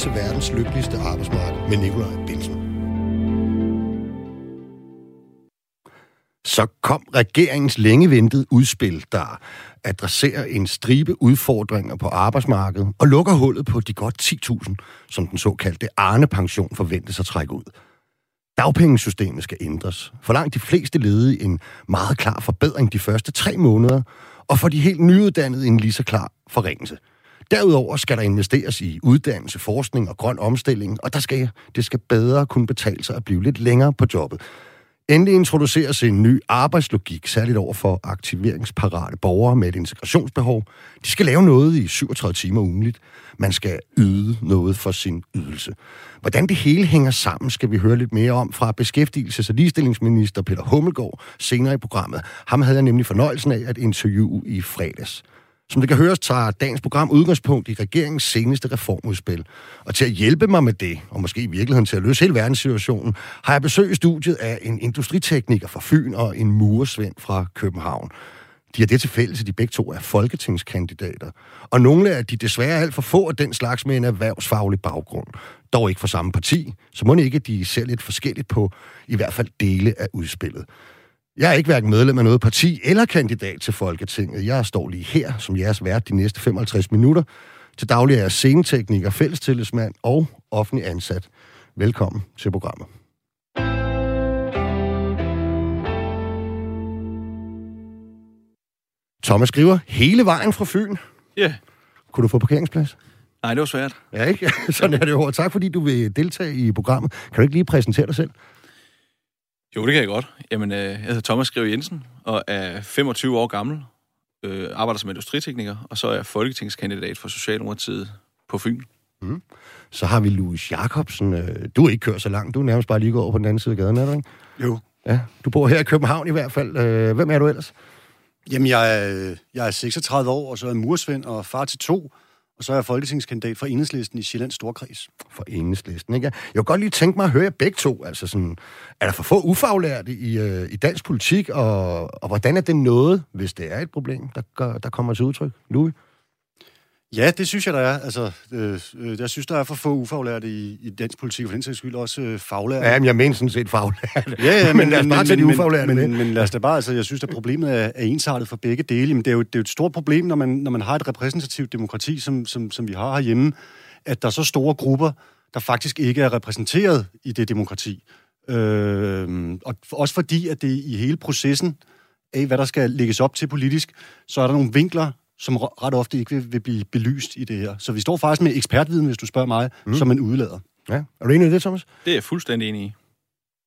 til verdens lykkeligste arbejdsmarked med Nikolaj Bilsen. Så kom regeringens længe ventede udspil, der adresserer en stribe udfordringer på arbejdsmarkedet og lukker hullet på de godt 10.000, som den såkaldte Arne-pension forventes at trække ud. Dagpengesystemet skal ændres. For langt de fleste ledige en meget klar forbedring de første tre måneder, og for de helt nyuddannede en lige så klar forringelse. Derudover skal der investeres i uddannelse, forskning og grøn omstilling, og der skal, det skal bedre kunne betale sig at blive lidt længere på jobbet. Endelig introduceres en ny arbejdslogik, særligt over for aktiveringsparate borgere med et integrationsbehov. De skal lave noget i 37 timer ugenligt. Man skal yde noget for sin ydelse. Hvordan det hele hænger sammen, skal vi høre lidt mere om fra beskæftigelses- og ligestillingsminister Peter Hummelgaard senere i programmet. Ham havde jeg nemlig fornøjelsen af at interviewe i fredags. Som det kan høres, tager dagens program udgangspunkt i regeringens seneste reformudspil. Og til at hjælpe mig med det, og måske i virkeligheden til at løse hele verdenssituationen, har jeg besøgt studiet af en industritekniker fra Fyn og en muresvend fra København. De har det til fælles, at de begge to er folketingskandidater. Og nogle af de desværre alt for få af den slags med en erhvervsfaglig baggrund. Dog ikke for samme parti, så må ikke, de ser lidt forskelligt på i hvert fald dele af udspillet. Jeg er ikke hverken medlem af noget parti eller kandidat til Folketinget. Jeg står lige her som jeres vært de næste 55 minutter. Til daglig er jeg scenetekniker, fællestillidsmand og offentlig ansat. Velkommen til programmet. Thomas skriver hele vejen fra Fyn. Ja. Yeah. Kunne du få parkeringsplads? Nej, det var svært. Ja, ikke? Sådan er det jo. Tak fordi du vil deltage i programmet. Kan du ikke lige præsentere dig selv? Jo, det kan jeg godt. Jamen, øh, jeg hedder Thomas Skrive Jensen, og er 25 år gammel, øh, arbejder som industritekniker, og så er jeg folketingskandidat for Socialdemokratiet på Fyn. Mm. Så har vi Louis Jacobsen. Øh, du er ikke kørt så langt. Du er nærmest bare lige gået over på den anden side af gaden, er du ikke? Jo. Ja, du bor her i København i hvert fald. Øh, hvem er du ellers? Jamen, jeg er, jeg er 36 år, og så er jeg mursvend og far til to. Og så er jeg folketingskandidat for Enhedslisten i Sjællands Storkreds. For Enhedslisten, ikke? Jeg kunne godt lige tænke mig at høre jer begge to. Altså sådan, er der for få ufaglærte i, øh, i dansk politik, og, og hvordan er det noget, hvis det er et problem, der, der kommer til udtryk? Louis? Ja, det synes jeg, der er. Altså, øh, øh, jeg synes, der er for få ufaglærte i, i dansk politik, og for den sags skyld også øh, faglærte. Ja, men jeg mener sådan set faglærte. Ja, ja, men, men lad os bare tage de ufaglærte men, men, men lad os da bare, altså, jeg synes, at problemet er, er ensartet for begge dele. Men det er jo, det er jo et stort problem, når man, når man har et repræsentativt demokrati, som, som, som vi har herhjemme, at der er så store grupper, der faktisk ikke er repræsenteret i det demokrati. Øh, og også fordi, at det i hele processen af, hvad der skal lægges op til politisk, så er der nogle vinkler, som ret ofte ikke vil, vil blive belyst i det her. Så vi står faktisk med ekspertviden, hvis du spørger mig, mm. som man udlader. Ja. Er du enig i det, Thomas? Det er jeg fuldstændig enig i.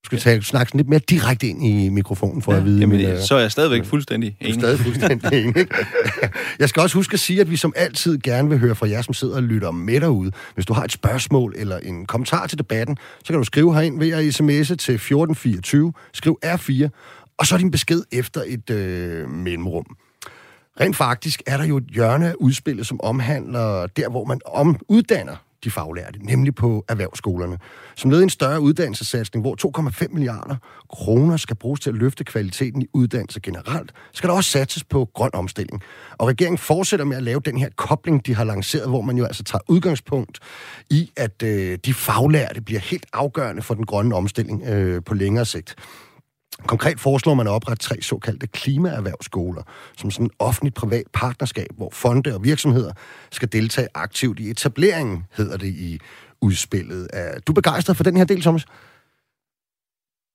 Du skal tage, snakke lidt mere direkte ind i mikrofonen, for ja, at vide... Jamen, men, så er jeg stadigvæk fuldstændig enig. Du er stadig fuldstændig enig, Jeg skal også huske at sige, at vi som altid gerne vil høre fra jer, som sidder og lytter med derude. Hvis du har et spørgsmål eller en kommentar til debatten, så kan du skrive herind ved at sms'e til 1424, skriv R4, og så din besked efter et øh, mellemrum. Rent faktisk er der jo et hjørne af udspillet, som omhandler der, hvor man om uddanner de faglærte, nemlig på erhvervsskolerne. Som led i en større uddannelsessatsning, hvor 2,5 milliarder kroner skal bruges til at løfte kvaliteten i uddannelse generelt, skal der også satses på grøn omstilling. Og regeringen fortsætter med at lave den her kobling, de har lanceret, hvor man jo altså tager udgangspunkt i, at øh, de faglærte bliver helt afgørende for den grønne omstilling øh, på længere sigt. Konkret foreslår man at oprette tre såkaldte klimaerhvervsskoler, som sådan et offentligt privat partnerskab, hvor fonde og virksomheder skal deltage aktivt i etableringen, hedder det i udspillet. Er du begejstret for den her del, Thomas?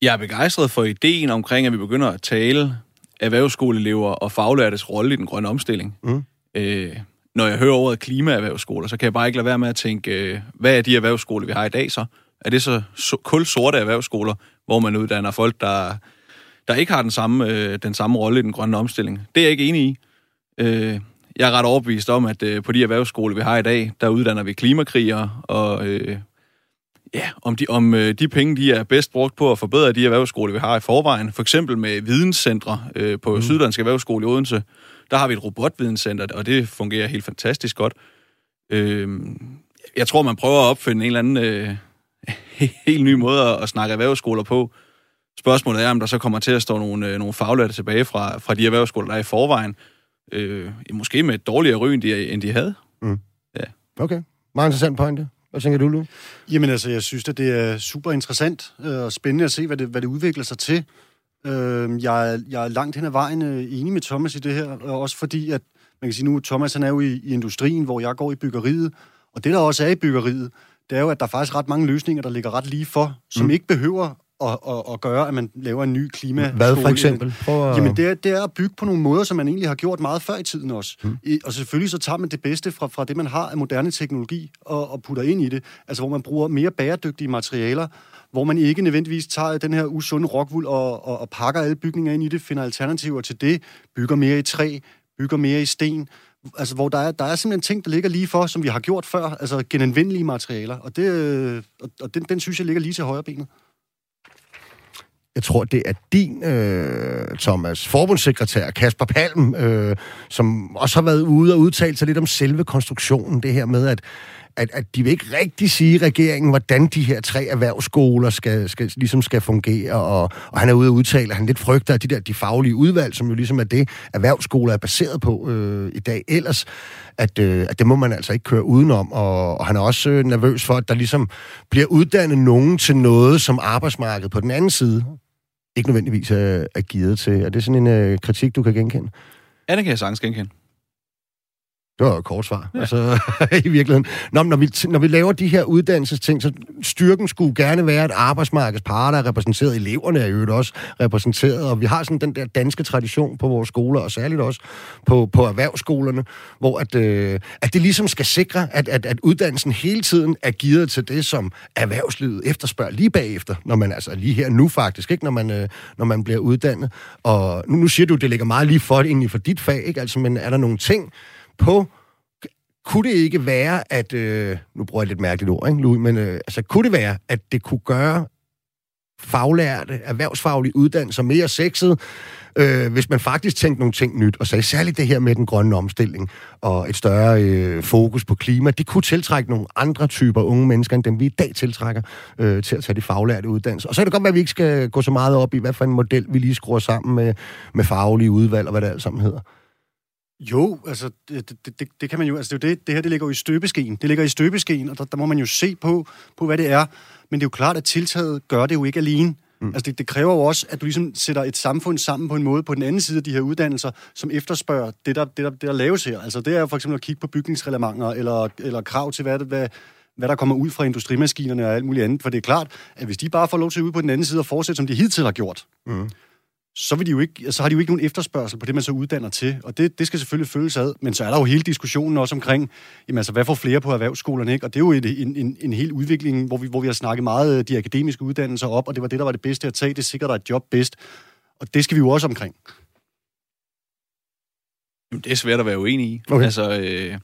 Jeg er begejstret for ideen omkring, at vi begynder at tale erhvervsskoleelever og faglærtes rolle i den grønne omstilling. Mm. Øh, når jeg hører ordet klimaerhvervsskoler, så kan jeg bare ikke lade være med at tænke, øh, hvad er de erhvervsskoler, vi har i dag så? Er det så, så kul sorte erhvervsskoler, hvor man uddanner folk, der, der ikke har den samme, øh, den samme rolle i den grønne omstilling? Det er jeg ikke enig i. Øh, jeg er ret overbevist om, at øh, på de erhvervsskoler, vi har i dag, der uddanner vi klimakrigere, og øh, ja, om, de, om øh, de penge, de er bedst brugt på at forbedre de erhvervsskoler, vi har i forvejen. For eksempel med videnscentre øh, på mm. Syddansk Erhvervsskole i Odense. Der har vi et robotvidenscenter, og det fungerer helt fantastisk godt. Øh, jeg tror, man prøver at opfinde en eller anden... Øh, helt ny måde at, snakke erhvervsskoler på. Spørgsmålet er, om der så kommer til at stå nogle, øh, nogle faglærte tilbage fra, fra de erhvervsskoler, der er i forvejen. Øh, måske med et dårligere ry, end de, end de havde. Mm. Ja. Okay. Meget interessant pointe. Hvad tænker du, Louis? Jamen altså, jeg synes, at det er super interessant øh, og spændende at se, hvad det, hvad det udvikler sig til. Øh, jeg, er, jeg er langt hen ad vejen øh, enig med Thomas i det her, og også fordi, at man kan sige nu, Thomas han er jo i, i industrien, hvor jeg går i byggeriet, og det der også er i byggeriet, det er jo, at der er faktisk ret mange løsninger, der ligger ret lige for, som mm. ikke behøver at, at, at gøre, at man laver en ny klima. Hvad for eksempel? Prøv at... Jamen, det er, det er at bygge på nogle måder, som man egentlig har gjort meget før i tiden også. Mm. I, og selvfølgelig så tager man det bedste fra, fra det, man har af moderne teknologi, og, og putter ind i det. Altså, hvor man bruger mere bæredygtige materialer, hvor man ikke nødvendigvis tager den her usunde rockwool og, og, og pakker alle bygninger ind i det, finder alternativer til det, bygger mere i træ, bygger mere i sten, altså, hvor der er, der er simpelthen ting, der ligger lige for, som vi har gjort før, altså genanvendelige materialer, og, det, øh, og, og den, den synes jeg ligger lige til højre benet. Jeg tror, det er din, øh, Thomas, forbundssekretær Kasper Palm, øh, som også har været ude og udtale sig lidt om selve konstruktionen. Det her med, at at, at de vil ikke rigtig sige regeringen, hvordan de her tre erhvervsskoler skal, skal, ligesom skal fungere, og, og han er ude og udtale, at han lidt frygter, at de der de faglige udvalg, som jo ligesom er det, erhvervsskoler er baseret på øh, i dag ellers, at, øh, at det må man altså ikke køre udenom, og, og han er også øh, nervøs for, at der ligesom bliver uddannet nogen til noget, som arbejdsmarkedet på den anden side ikke nødvendigvis er, er givet til. Er det sådan en øh, kritik, du kan genkende? Ja, det kan jeg sagtens genkende. Det var et kort svar, ja. altså i virkeligheden. Nå, når, vi, når vi laver de her uddannelsesting, så styrken skulle gerne være, at arbejdsmarkedets parter er repræsenteret, eleverne er jo også repræsenteret, og vi har sådan den der danske tradition på vores skoler, og særligt også på, på erhvervsskolerne, hvor at, øh, at det ligesom skal sikre, at, at, at uddannelsen hele tiden er givet til det, som erhvervslivet efterspørger lige bagefter, når man altså lige her nu faktisk, ikke når man, øh, når man bliver uddannet. Og nu, nu siger du, at det ligger meget lige for, egentlig for dit fag, ikke? Altså, men er der nogle ting, på, kunne det ikke være, at, øh, nu bruger jeg lidt mærkeligt ord, ikke, Louis, men øh, altså, kunne det være, at det kunne gøre faglærte, erhvervsfaglige uddannelser mere sexet, øh, hvis man faktisk tænkte nogle ting nyt, og sagde særligt det her med den grønne omstilling, og et større øh, fokus på klima, det kunne tiltrække nogle andre typer unge mennesker, end dem vi i dag tiltrækker, øh, til at tage de faglærte uddannelser. Og så er det godt at vi ikke skal gå så meget op i, hvad for en model vi lige skruer sammen med, med faglige udvalg, og hvad det alt sammen hedder. Jo, altså, det, det, det, kan man jo, altså det, er jo det, det her, det ligger jo i støbeskeen. Det ligger i støbeskeen, og der, der må man jo se på, på, hvad det er. Men det er jo klart, at tiltaget gør det jo ikke alene. Mm. Altså det, det kræver jo også, at du ligesom sætter et samfund sammen på en måde på den anden side af de her uddannelser, som efterspørger det, der, det, der, det, der laves her. Altså det er for eksempel at kigge på bygningsreglementer, eller, eller krav til, hvad, hvad, hvad der kommer ud fra industrimaskinerne og alt muligt andet. For det er klart, at hvis de bare får lov til at ud på den anden side og fortsætte, som de hidtil har gjort, mm så, vil de jo ikke, så har de jo ikke nogen efterspørgsel på det, man så uddanner til. Og det, det skal selvfølgelig følges ad. Men så er der jo hele diskussionen også omkring, jamen altså, hvad får flere på erhvervsskolerne? Ikke? Og det er jo et, en, en, en hel udvikling, hvor vi, hvor vi har snakket meget øh, de akademiske uddannelser op, og det var det, der var det bedste at tage. Det sikrer dig et job bedst. Og det skal vi jo også omkring. Jamen, det er svært at være uenig i. Okay. Altså, øh,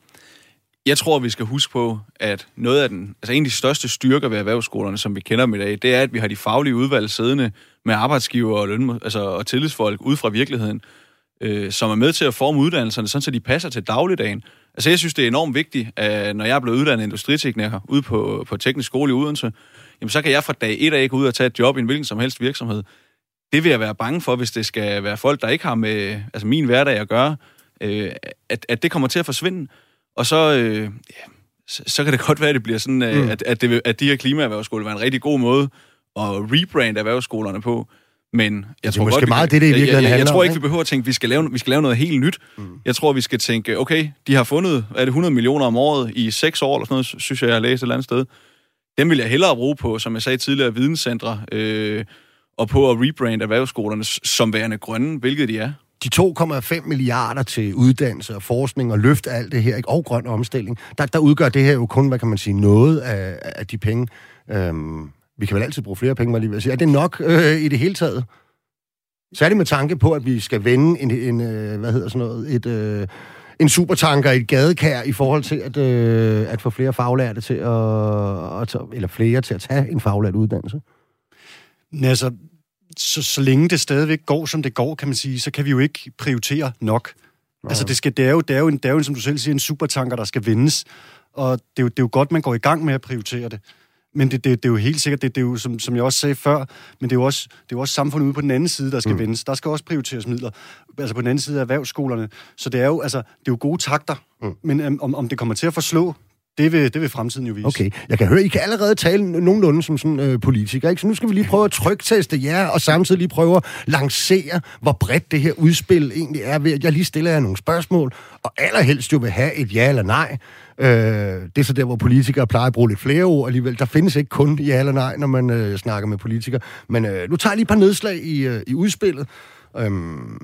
jeg tror, vi skal huske på, at noget af den, altså en af de største styrker ved erhvervsskolerne, som vi kender dem i dag, det er, at vi har de faglige udvalg siddende med arbejdsgiver og, løn, altså, og tillidsfolk ud fra virkeligheden, øh, som er med til at forme uddannelserne, sådan så de passer til dagligdagen. Altså jeg synes, det er enormt vigtigt, at når jeg er blevet uddannet industritekniker ude på, på teknisk skole i Odense, jamen så kan jeg fra dag et af gå ud og tage et job i en hvilken som helst virksomhed. Det vil jeg være bange for, hvis det skal være folk, der ikke har med altså min hverdag at gøre, øh, at, at det kommer til at forsvinde. Og så, øh, ja, så, så kan det godt være, at det bliver sådan, øh, mm. at, at, det, at de her klimaerhvervsskoler var en rigtig god måde at rebrande erhvervsskolerne på. Men jeg det tror måske godt, meget det, det i virkeligheden jeg, jeg, jeg, jeg tror ikke, vi behøver at tænke, at vi skal lave, vi skal lave noget helt nyt. Mm. Jeg tror, vi skal tænke, okay, de har fundet, er det 100 millioner om året i seks år, eller sådan noget, synes jeg, jeg har læst et eller andet sted. Dem vil jeg hellere bruge på, som jeg sagde tidligere, videnscentre, øh, og på at rebrande erhvervsskolerne som værende grønne, hvilket de er de 2,5 milliarder til uddannelse og forskning og løft alt det her, ikke? og grøn omstilling, der, der udgør det her jo kun, hvad kan man sige, noget af, af de penge. Øhm, vi kan vel altid bruge flere penge, var lige ved at sige. Er det nok øh, i det hele taget? Særligt med tanke på, at vi skal vende en, en øh, hvad hedder sådan noget, et, øh, en supertanker i et gadekær i forhold til at, øh, at få flere faglærte til at, at, eller flere til at tage en faglært uddannelse? Altså, så, så længe det stadigvæk går, som det går, kan man sige, så kan vi jo ikke prioritere nok. Ja. Altså, det, skal, det, er jo, det, er jo en, det er jo, som du selv siger, en supertanker, der skal vendes. Og det er, jo, det er jo godt, man går i gang med at prioritere det. Men det, det, det er jo helt sikkert, det, det er jo, som, som jeg også sagde før, men det er jo også, det er jo også samfundet ude på den anden side, der skal mm. vendes. Der skal også prioriteres midler, altså på den anden side af erhvervsskolerne. Så det er jo, altså, det er jo gode takter, mm. men um, om, om det kommer til at forslå, det vil, det vil fremtiden jo vise. Okay, jeg kan høre, I kan allerede tale nogenlunde som sådan øh, politiker, ikke? Så nu skal vi lige prøve at trygteste jer, og samtidig lige prøve at lancere, hvor bredt det her udspil egentlig er ved, at jeg lige stiller jer nogle spørgsmål, og allerhelst jo vil have et ja eller nej. Øh, det er så der, hvor politikere plejer at bruge lidt flere ord alligevel. Der findes ikke kun ja eller nej, når man øh, snakker med politikere. Men øh, nu tager jeg lige et par nedslag i, øh, i udspillet. Øhm,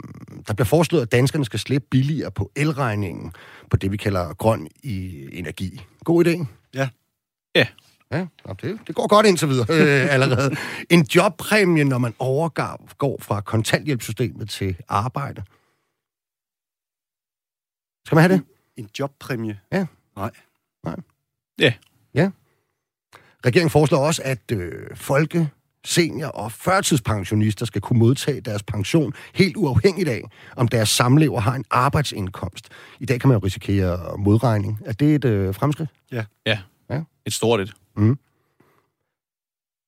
der bliver foreslået, at danskerne skal slippe billigere på elregningen på det, vi kalder grøn i energi. God idé? Ja. Ja. Ja, det, det går godt indtil videre øh, allerede. En jobpræmie, når man overgår går fra kontanthjælpssystemet til arbejde. Skal man have det? En jobpræmie? Ja. Nej. Nej. Ja. Ja. Regeringen foreslår også, at øh, folke, senior og førtidspensionister skal kunne modtage deres pension helt uafhængigt af, om deres samlever har en arbejdsindkomst. I dag kan man jo risikere modregning. Er det et øh, fremskridt? Ja. Ja. Et stort et.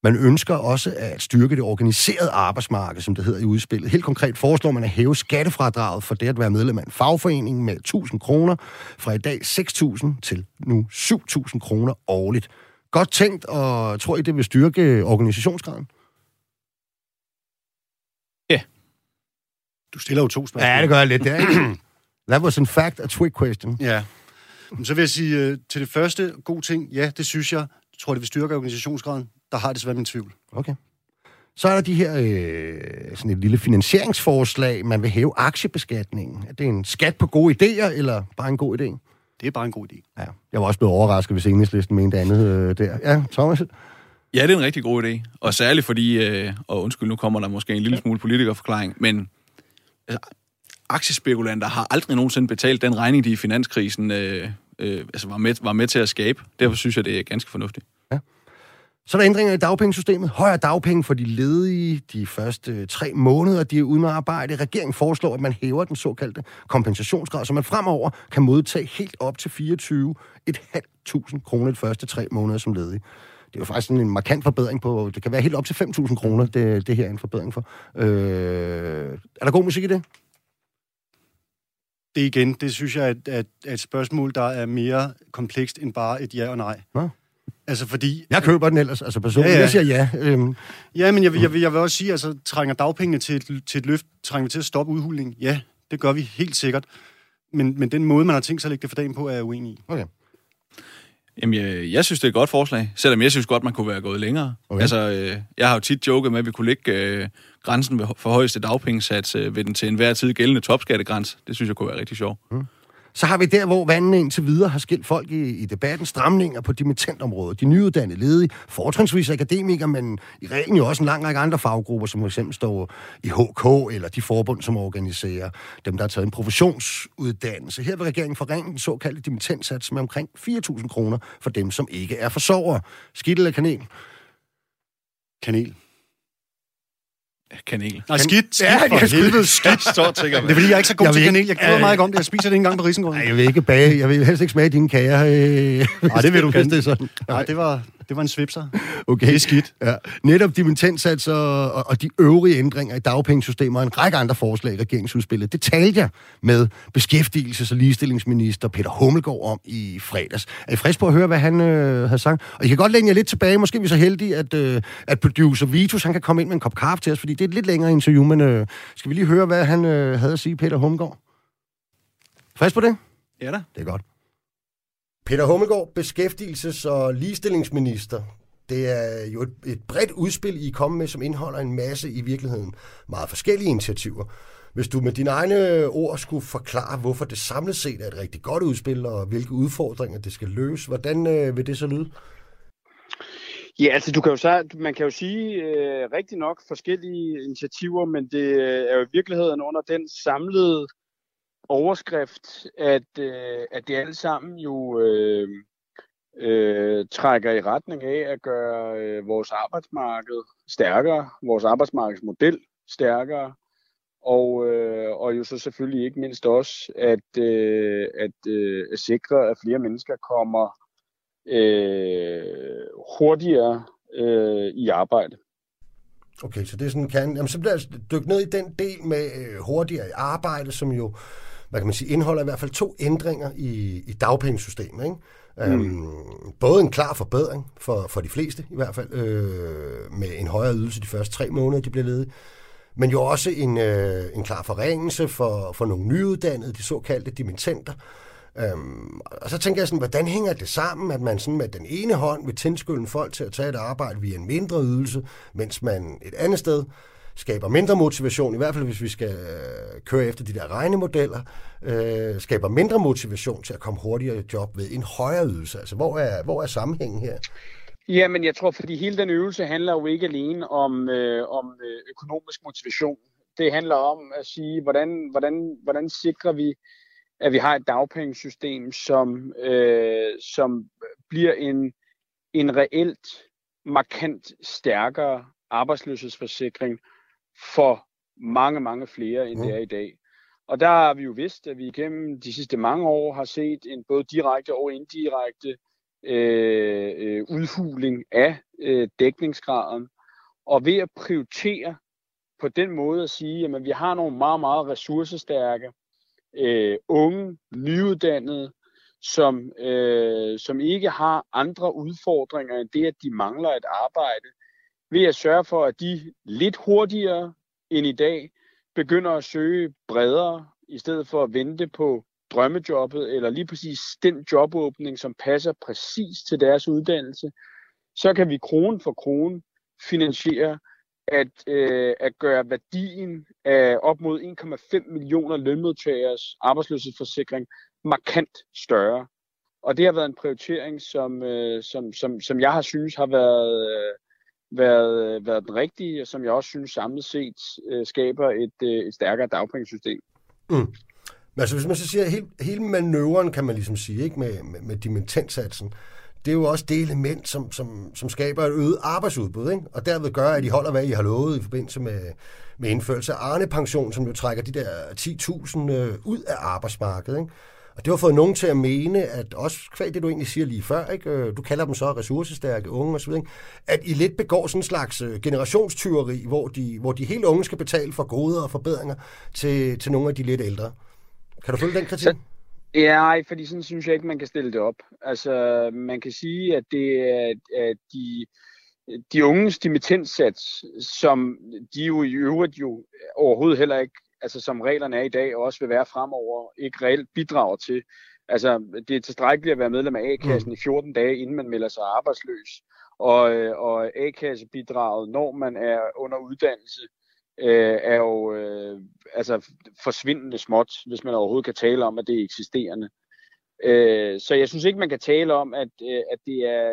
Man ønsker også at styrke det organiserede arbejdsmarked, som det hedder i udspillet. Helt konkret foreslår man at hæve skattefradraget for det at være medlem af en fagforening med 1000 kroner, fra i dag 6.000 til nu 7.000 kroner årligt. Godt tænkt, og tror I, det vil styrke organisationsgraden? Du stiller jo to spørgsmål. Ja, det gør jeg lidt. Det er That was in fact a trick question. Ja. Men så vil jeg sige øh, til det første, god ting, ja, det synes jeg. Jeg tror, det vil styrke organisationsgraden. Der har desværre min tvivl. Okay. Så er der de her, øh, sådan et lille finansieringsforslag, man vil hæve aktiebeskatningen. Er det en skat på gode idéer, eller bare en god idé? Det er bare en god idé. Ja, jeg var også blevet overrasket, hvis enhedslisten mente andet øh, der. Ja, Thomas? Ja, det er en rigtig god idé. Og særligt fordi, øh, og undskyld, nu kommer der måske en lille smule politikerforklaring, men altså, aktiespekulanter har aldrig nogensinde betalt den regning, de i finanskrisen øh, øh, altså var, med, var med til at skabe. Derfor synes jeg, det er ganske fornuftigt. Så er der ændringer i dagpengesystemet. Højere dagpenge for de ledige de første tre måneder, de er uden arbejde. Regeringen foreslår, at man hæver den såkaldte kompensationsgrad, så man fremover kan modtage helt op til 24.500 kroner de første tre måneder som ledig. Det er jo faktisk en markant forbedring på... Det kan være helt op til 5.000 kroner, det, det her er en forbedring for. Øh, er der god musik i det? Det igen, det synes jeg er, et- er et spørgsmål, der er mere komplekst end bare et ja og nej. Nå. Altså fordi... Jeg køber den ellers, altså personligt. Ja, ja. Jeg siger ja. Øhm, Ja, men jeg vil, jeg vil, jeg vil også sige, altså trænger dagpengene til et, til et løft, trænger vi til at stoppe udhulingen? Ja, det gør vi helt sikkert. Men, men den måde, man har tænkt sig at lægge det for dagen på, er jeg uenig i. okay. Jamen, jeg, jeg synes, det er et godt forslag, selvom jeg synes godt, man kunne være gået længere. Okay. Altså, øh, jeg har jo tit joket med, at vi kunne lægge øh, grænsen ved- for højeste dagpengesats øh, ved den til enhver tid gældende topskattegrænse. Det synes jeg kunne være rigtig sjovt. Så har vi der, hvor vandene indtil videre har skilt folk i, i debatten. Stramninger på dimittentområdet. De nyuddannede ledige, fortrinsvis akademikere, men i reglen jo også en lang række andre faggrupper, som f.eks. eksempel står i HK, eller de forbund, som organiserer dem, der har taget en professionsuddannelse. Her vil regeringen forringe den såkaldte dimittentsats med omkring 4.000 kroner for dem, som ikke er forsørgere. Skidt eller kanel? Kanel. Kanel. Nej, skidt, skidt Ja, for jeg helvede. Skidt. Stort tænker Det er fordi, jeg er ikke så god Jeg til kanel. ikke- Jeg keder Øh, ikke om det. Jeg spiser det ikke engang på Risengrøden. Nej, jeg vil ikke bage. Jeg vil helst ikke smage dine kager. Øh, Nej, det vil du gerne. det er sådan. Nej, det var, det var en svipser. Okay. Det er skidt. Ja. Netop dimittentsats og, og, og de øvrige ændringer i dagpengesystemet og en række andre forslag i regeringsudspillet, det talte jeg med beskæftigelses- og ligestillingsminister Peter Hummelgaard om i fredags. Er I frisk på at høre, hvad han øh, havde sagt? Og I kan godt læne jer lidt tilbage. Måske er vi så heldige, at, øh, at producer Vitus han kan komme ind med en kop kaffe til os, fordi det er et lidt længere interview, men øh, skal vi lige høre, hvad han øh, havde at sige, Peter Hummelgaard? Frisk på det? Ja da. Det er godt. Peter Hummelgaard, beskæftigelses- og ligestillingsminister. Det er jo et, et bredt udspil, I er kommet med, som indeholder en masse i virkeligheden meget forskellige initiativer. Hvis du med dine egne ord skulle forklare, hvorfor det samlet set er et rigtig godt udspil, og hvilke udfordringer det skal løse, hvordan øh, vil det så lyde? Ja, altså du kan jo så, man kan jo sige øh, rigtig nok forskellige initiativer, men det er jo i virkeligheden under den samlede overskrift, at, øh, at det alle sammen jo øh, øh, trækker i retning af at gøre øh, vores arbejdsmarked stærkere, vores arbejdsmarkedsmodel stærkere, og, øh, og jo så selvfølgelig ikke mindst også at, øh, at, øh, at sikre, at flere mennesker kommer øh, hurtigere øh, i arbejde. Okay, så det er sådan kan. Jamen, så bliver jeg dykke ned i den del med øh, hurtigere i arbejde, som jo hvad kan man sige, indeholder i hvert fald to ændringer i, i dagpengesystemet. Ikke? Mm. Øhm, både en klar forbedring for, for de fleste i hvert fald, øh, med en højere ydelse de første tre måneder, de bliver ledige, men jo også en, øh, en klar forringelse for, for nogle nyuddannede, de såkaldte dimittenter. Øhm, og så tænker jeg sådan, hvordan hænger det sammen, at man sådan med den ene hånd vil tilskynde folk til at tage et arbejde via en mindre ydelse, mens man et andet sted skaber mindre motivation, i hvert fald hvis vi skal øh, køre efter de der regnemodeller, øh, skaber mindre motivation til at komme hurtigere i job ved en højere ydelse. Altså, hvor er, hvor er sammenhængen her? Ja, men jeg tror, fordi hele den øvelse handler jo ikke alene om, øh, om øh, økonomisk motivation. Det handler om at sige, hvordan, hvordan, hvordan sikrer vi, at vi har et dagpengesystem, som, øh, som bliver en, en reelt markant stærkere arbejdsløshedsforsikring for mange, mange flere, end mm. det er i dag. Og der har vi jo vidst, at vi igennem de sidste mange år har set en både direkte og indirekte øh, øh, udhuling af øh, dækningsgraden. Og ved at prioritere på den måde at sige, at vi har nogle meget, meget ressourcestærke øh, unge, nyuddannede, som, øh, som ikke har andre udfordringer end det, at de mangler et arbejde, ved at sørge for, at de lidt hurtigere end i dag begynder at søge bredere, i stedet for at vente på drømmejobbet, eller lige præcis den jobåbning, som passer præcis til deres uddannelse, så kan vi krone for krone finansiere at, øh, at gøre værdien af op mod 1,5 millioner lønmodtageres arbejdsløshedsforsikring markant større. Og det har været en prioritering, som, øh, som, som, som jeg har synes har været, øh, været, øh, været den rigtige, og som jeg også synes samlet set øh, skaber et, øh, et stærkere dagpengesystem. Mm. Men altså hvis man så siger, hele, hele manøvren kan man ligesom sige, ikke med, med, med dimentenssatsen, det er jo også det element, som, som, som skaber et øget arbejdsudbud, ikke? og derved gør, at I holder, hvad I har lovet i forbindelse med, med indførelse af Arne-pension, som jo trækker de der 10.000 øh, ud af arbejdsmarkedet. Ikke? Og det har fået nogen til at mene, at også kvæg det, du egentlig siger lige før, ikke? Øh, du kalder dem så ressourcestærke unge osv., at I lidt begår sådan en slags øh, generationstyveri, hvor de, hvor de helt unge skal betale for gode og forbedringer til, til nogle af de lidt ældre. Kan du følge den kritik? Så, Ja, fordi sådan synes jeg ikke, man kan stille det op. Altså, man kan sige, at det er at de, de unges dimittensats, som de jo i øvrigt jo overhovedet heller ikke, altså som reglerne er i dag, og også vil være fremover, ikke reelt bidrager til. Altså, det er tilstrækkeligt at være medlem af A-kassen mm. i 14 dage, inden man melder sig arbejdsløs. Og, og A-kassebidraget, når man er under uddannelse, øh, er jo øh, altså forsvindende småt, hvis man overhovedet kan tale om, at det er eksisterende. Øh, så jeg synes ikke, man kan tale om, at, øh, at det er,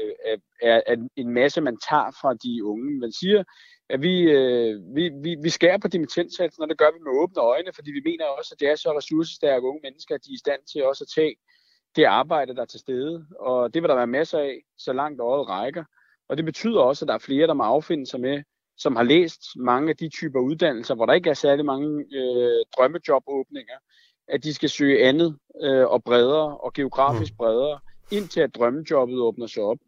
øh, er, er en masse, man tager fra de unge. Man siger, at vi, øh, vi, vi, vi skærer på dimittenssatsen, og det gør vi med åbne øjne, fordi vi mener også, at det er så ressourcestærke unge mennesker, at de er i stand til også at tage det arbejde, der er til stede. Og det vil der være masser af, så langt øjet rækker. Og det betyder også, at der er flere, der må affinde sig med, som har læst mange af de typer uddannelser, hvor der ikke er særlig mange øh, drømmejobåbninger, at de skal søge andet øh, og bredere og geografisk mm. Indtil at drømmejobbet åbner sig op.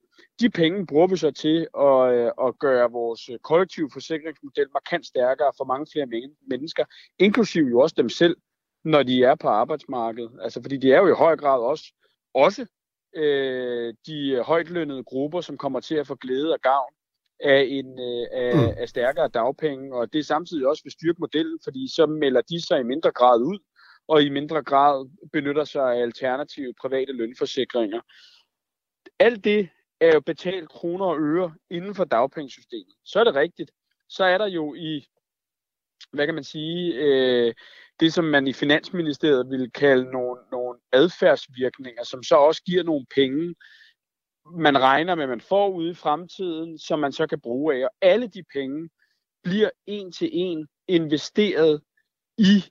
De penge bruger vi så til at, øh, at gøre vores kollektive forsikringsmodel markant stærkere for mange flere mennesker, inklusive jo også dem selv, når de er på arbejdsmarkedet. Altså, fordi de er jo i høj grad også, også øh, de højtlønnede grupper, som kommer til at få glæde og gavn af, en, øh, af, mm. af stærkere dagpenge, og det er samtidig også vil styrke modellen, fordi så melder de sig i mindre grad ud, og i mindre grad benytter sig af alternative private lønforsikringer. Alt det er jo betalt kroner og øre inden for dagpengesystemet. Så er det rigtigt. Så er der jo i, hvad kan man sige, øh, det som man i Finansministeriet vil kalde nogle, nogle adfærdsvirkninger, som så også giver nogle penge man regner med, man får ude i fremtiden, som man så kan bruge af. Og alle de penge bliver en til en investeret i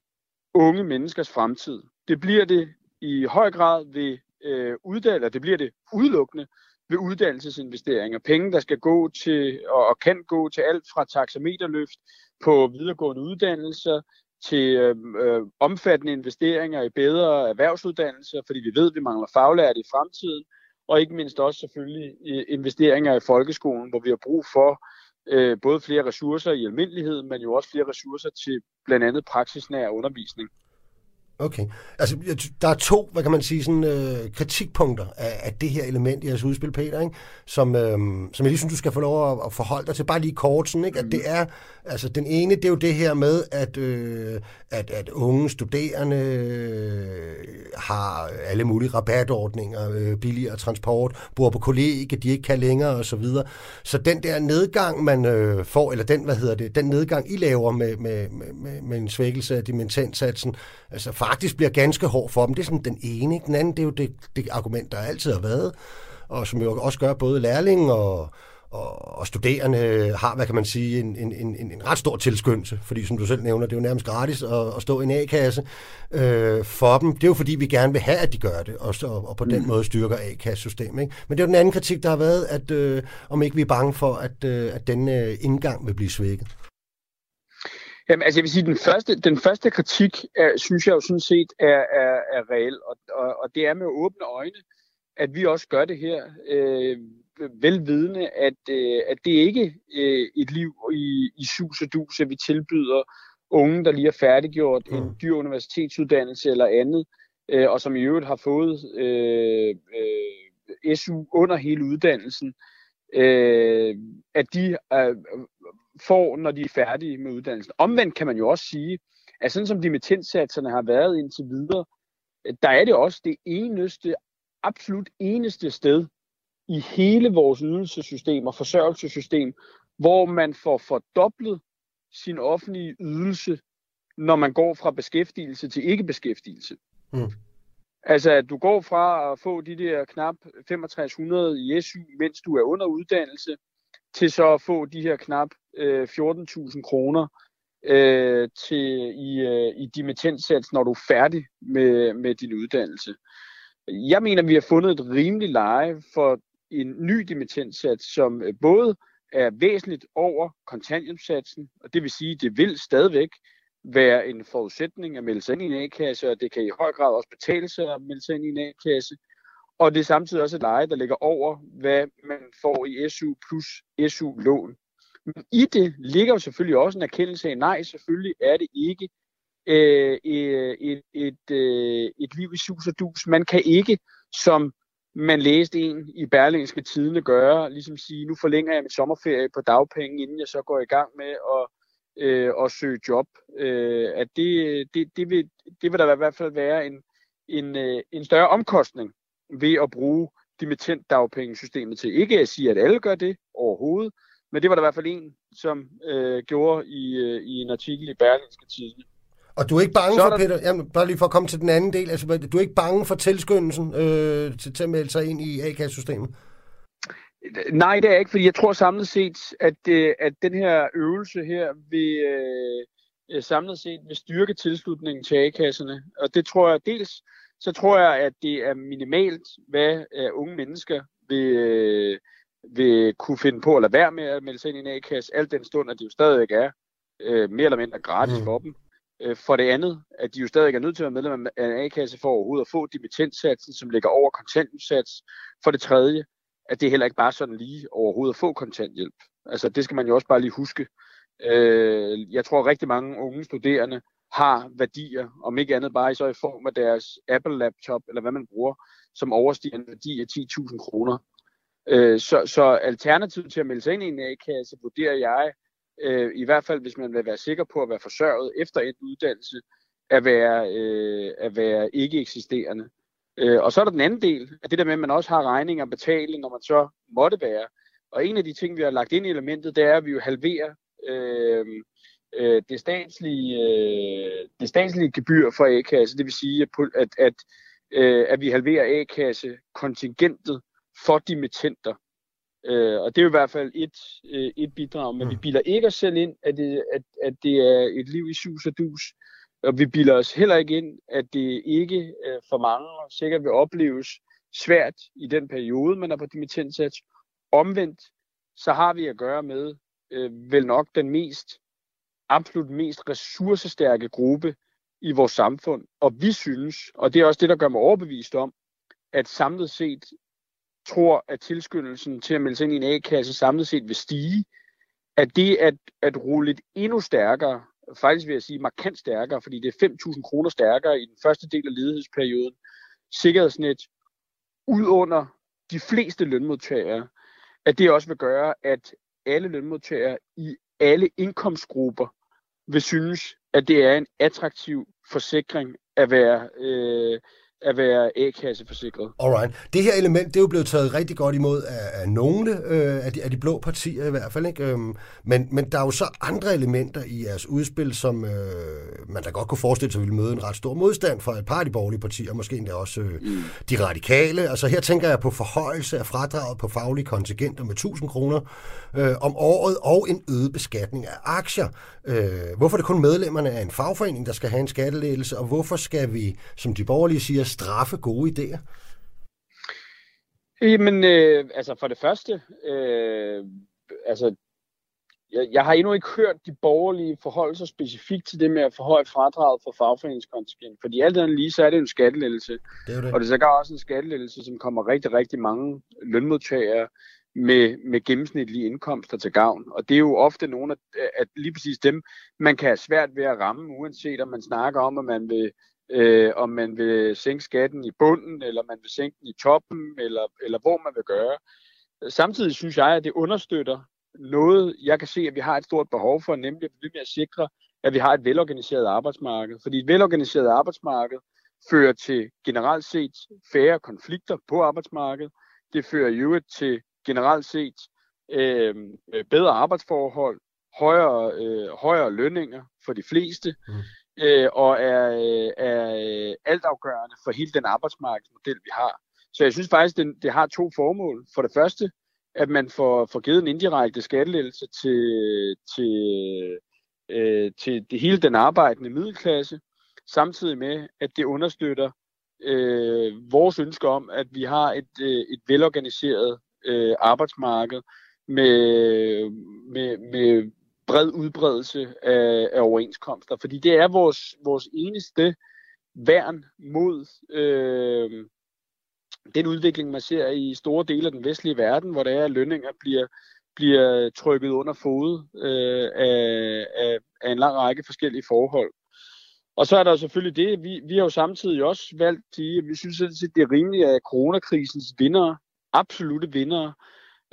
unge menneskers fremtid. Det bliver det i høj grad ved øh, uddannelse, det bliver det udelukkende ved uddannelsesinvesteringer. Penge, der skal gå til, og, og kan gå til alt fra taxameterløft på videregående uddannelser, til øh, øh, omfattende investeringer i bedre erhvervsuddannelser, fordi vi ved, at vi mangler faglærte i fremtiden, og ikke mindst også selvfølgelig øh, investeringer i folkeskolen, hvor vi har brug for øh, både flere ressourcer i almindelighed, men jo også flere ressourcer til blandt andet praksisnær undervisning. Okay. Altså, der er to, hvad kan man sige, sådan, øh, kritikpunkter af, af det her element i jeres udspil, Peter, ikke? Som, øh, som jeg lige synes, du skal få lov at, at forholde dig til. Bare lige kort, sådan, ikke? At det er, altså den ene, det er jo det her med, at, øh, at, at unge studerende øh, har alle mulige rabatordninger, øh, billigere transport, bor på kollegie, de ikke kan længere og så videre. Så den der nedgang, man øh, får, eller den, hvad hedder det, den nedgang, I laver med, med, med, med en svækkelse af dimensionssatsen, altså faktisk bliver ganske hård for dem. Det er sådan den ene. Ikke? Den anden, det er jo det, det argument, der altid har været, og som jo også gør både lærling og, og, og studerende har, hvad kan man sige, en, en, en, en ret stor tilskyndelse, fordi som du selv nævner, det er jo nærmest gratis at, at stå i en A-kasse øh, for dem. Det er jo fordi, vi gerne vil have, at de gør det, og, og, og på den mm. måde styrker A-kassesystemet. Ikke? Men det er jo den anden kritik, der har været, at øh, om ikke vi er bange for, at, øh, at den øh, indgang vil blive svækket. Jamen, altså jeg vil sige, den første, den første kritik, er, synes jeg jo sådan set er, er, er reel, og, og, og det er med åbne øjne, at vi også gør det her, øh, velvidende, at, øh, at det ikke øh, et liv i, i sus og dus, at vi tilbyder unge, der lige har færdiggjort mm. en dyr universitetsuddannelse eller andet, øh, og som i øvrigt har fået øh, øh, SU under hele uddannelsen, øh, at de øh, får, når de er færdige med uddannelsen. Omvendt kan man jo også sige, at sådan som dimittenssatserne har været indtil videre, der er det også det eneste, absolut eneste sted i hele vores ydelsessystem og forsørgelsessystem, hvor man får fordoblet sin offentlige ydelse, når man går fra beskæftigelse til ikke-beskæftigelse. Mm. Altså, at du går fra at få de der knap 6500 i SU, mens du er under uddannelse, til så at få de her knap øh, 14.000 kroner øh, til, i, øh, i dimittentsats, når du er færdig med, med din uddannelse. Jeg mener, vi har fundet et rimeligt leje for en ny dimittentsats, som øh, både er væsentligt over kontanthjælpssatsen, og det vil sige, at det vil stadigvæk være en forudsætning at melde sig ind i en A-kasse, og det kan i høj grad også betale sig at melde sig ind i en A-kasse. Og det er samtidig også et leje, der ligger over, hvad man får i SU plus SU-lån. Men i det ligger jo selvfølgelig også en erkendelse af, nej, selvfølgelig er det ikke øh, et, et, øh, et liv i sus og dus. Man kan ikke, som man læste en i Berlingske Tidene gøre, ligesom sige, nu forlænger jeg min sommerferie på dagpenge, inden jeg så går i gang med at, øh, at søge job. Øh, at det, det, det, vil, det vil der i hvert fald være en, en, øh, en større omkostning ved at bruge dimittentdagpengesystemet til. Ikke at sige, at alle gør det overhovedet, men det var der i hvert fald en, som øh, gjorde i, øh, i en artikel i Berlingske Tidene. Og du er ikke bange for, der... Peter, jamen, bare lige for at komme til den anden del, altså, du er ikke bange for tilskyndelsen øh, til, til at melde sig ind i A-kassesystemet? Nej, det er ikke, fordi jeg tror samlet set, at, øh, at den her øvelse her vil øh, samlet set vil styrke tilslutningen til A-kasserne. Og det tror jeg dels, så tror jeg, at det er minimalt, hvad øh, unge mennesker vil, øh, vil kunne finde på at lade være med at melde sig ind i en A-kasse, alt den stund, at det jo stadigvæk er øh, mere eller mindre gratis mm. for dem. Øh, for det andet, at de jo stadig er nødt til at være medlem af en A-kasse for overhovedet at få dimittentsatsen, som ligger over kontanthjælpssats. For det tredje, at det heller ikke bare sådan lige overhovedet at få kontanthjælp. Altså det skal man jo også bare lige huske. Øh, jeg tror rigtig mange unge studerende har værdier, om ikke andet bare så i form af deres Apple-laptop, eller hvad man bruger, som overstiger en værdi af 10.000 kroner. Øh, så, så alternativet til at melde sig ind i en A-kasse, vurderer jeg, øh, i hvert fald hvis man vil være sikker på at være forsørget efter en uddannelse, at være, øh, at være ikke eksisterende. Øh, og så er der den anden del af det der med, at man også har regninger at betale, når man så måtte være. Og en af de ting, vi har lagt ind i elementet, det er, at vi jo halverer øh, øh, det, statslige, øh, det statslige gebyr for A-kasse. Det vil sige, at, at, at, øh, at vi halverer A-kasse kontingentet for dimittenter. Øh, og det er jo i hvert fald et, øh, et bidrag, men mm. vi bilder ikke os selv ind, at det, at, at det er et liv i sus og dus. Og vi bilder os heller ikke ind, at det ikke øh, for mange sikkert vil opleves svært i den periode, man er på dimittentsats. Omvendt, så har vi at gøre med øh, vel nok den mest, absolut mest ressourcestærke gruppe i vores samfund. Og vi synes, og det er også det, der gør mig overbevist om, at samlet set tror, at tilskyndelsen til at melde sig ind i en A-kasse samlet set vil stige, at det at, at rulle et endnu stærkere faktisk vil jeg sige markant stærkere, fordi det er 5.000 kroner stærkere i den første del af ledighedsperioden. Sikkerhedsnet ud under de fleste lønmodtagere, at det også vil gøre, at alle lønmodtagere i alle indkomstgrupper vil synes, at det er en attraktiv forsikring at være, øh, at være A-kasseforsikret. Alright. Det her element, det er jo blevet taget rigtig godt imod af, af nogle øh, af, de, af de blå partier i hvert fald. Ikke? Øhm, men, men der er jo så andre elementer i jeres udspil, som øh, man da godt kunne forestille sig ville møde en ret stor modstand fra et par af de borgerlige partier, måske endda også øh, mm. de radikale. Altså her tænker jeg på forhøjelse af fradraget på faglige kontingenter med 1000 kroner øh, om året og en øget beskatning af aktier. Øh, hvorfor er det kun medlemmerne af en fagforening, der skal have en skattelægelse, og hvorfor skal vi, som de borgerlige siger, straffe gode idéer? Jamen, øh, altså for det første, øh, altså, jeg, jeg har endnu ikke hørt de borgerlige forholde sig specifikt til det med at forhøje fradraget for fagforeningskontingent. Fordi alt andet lige, så er det en skattelettelse. Det er det. Og det er så også en skattelettelse, som kommer rigtig, rigtig mange lønmodtagere med, med gennemsnitlige indkomster til gavn. Og det er jo ofte nogle af at lige præcis dem, man kan have svært ved at ramme, uanset om man snakker om, at man vil øh, om man vil sænke skatten i bunden, eller man vil sænke den i toppen, eller, eller hvor man vil gøre. Samtidig synes jeg, at det understøtter noget, jeg kan se, at vi har et stort behov for, nemlig med at sikre, at vi har et velorganiseret arbejdsmarked. Fordi et velorganiseret arbejdsmarked fører til generelt set færre konflikter på arbejdsmarkedet. Det fører i øvrigt til generelt set øh, bedre arbejdsforhold, højere, øh, højere lønninger for de fleste. Mm øh, og er, øh, er øh, altafgørende for hele den arbejdsmarkedsmodel, vi har. Så jeg synes faktisk, det, det har to formål. For det første, at man får, får givet en indirekte skattelettelse til, til, øh, til det hele den arbejdende middelklasse, samtidig med, at det understøtter øh, vores ønske om, at vi har et, øh, et velorganiseret øh, arbejdsmarked med, med, med bred udbredelse af, af overenskomster, fordi det er vores, vores eneste værn mod øh, den udvikling, man ser i store dele af den vestlige verden, hvor der er, at lønninger bliver, bliver trykket under fod øh, af, af, af en lang række forskellige forhold. Og så er der selvfølgelig det, vi, vi har jo samtidig også valgt at sige, at vi synes, at det er rimeligt, at coronakrisens vinder, absolute vinder,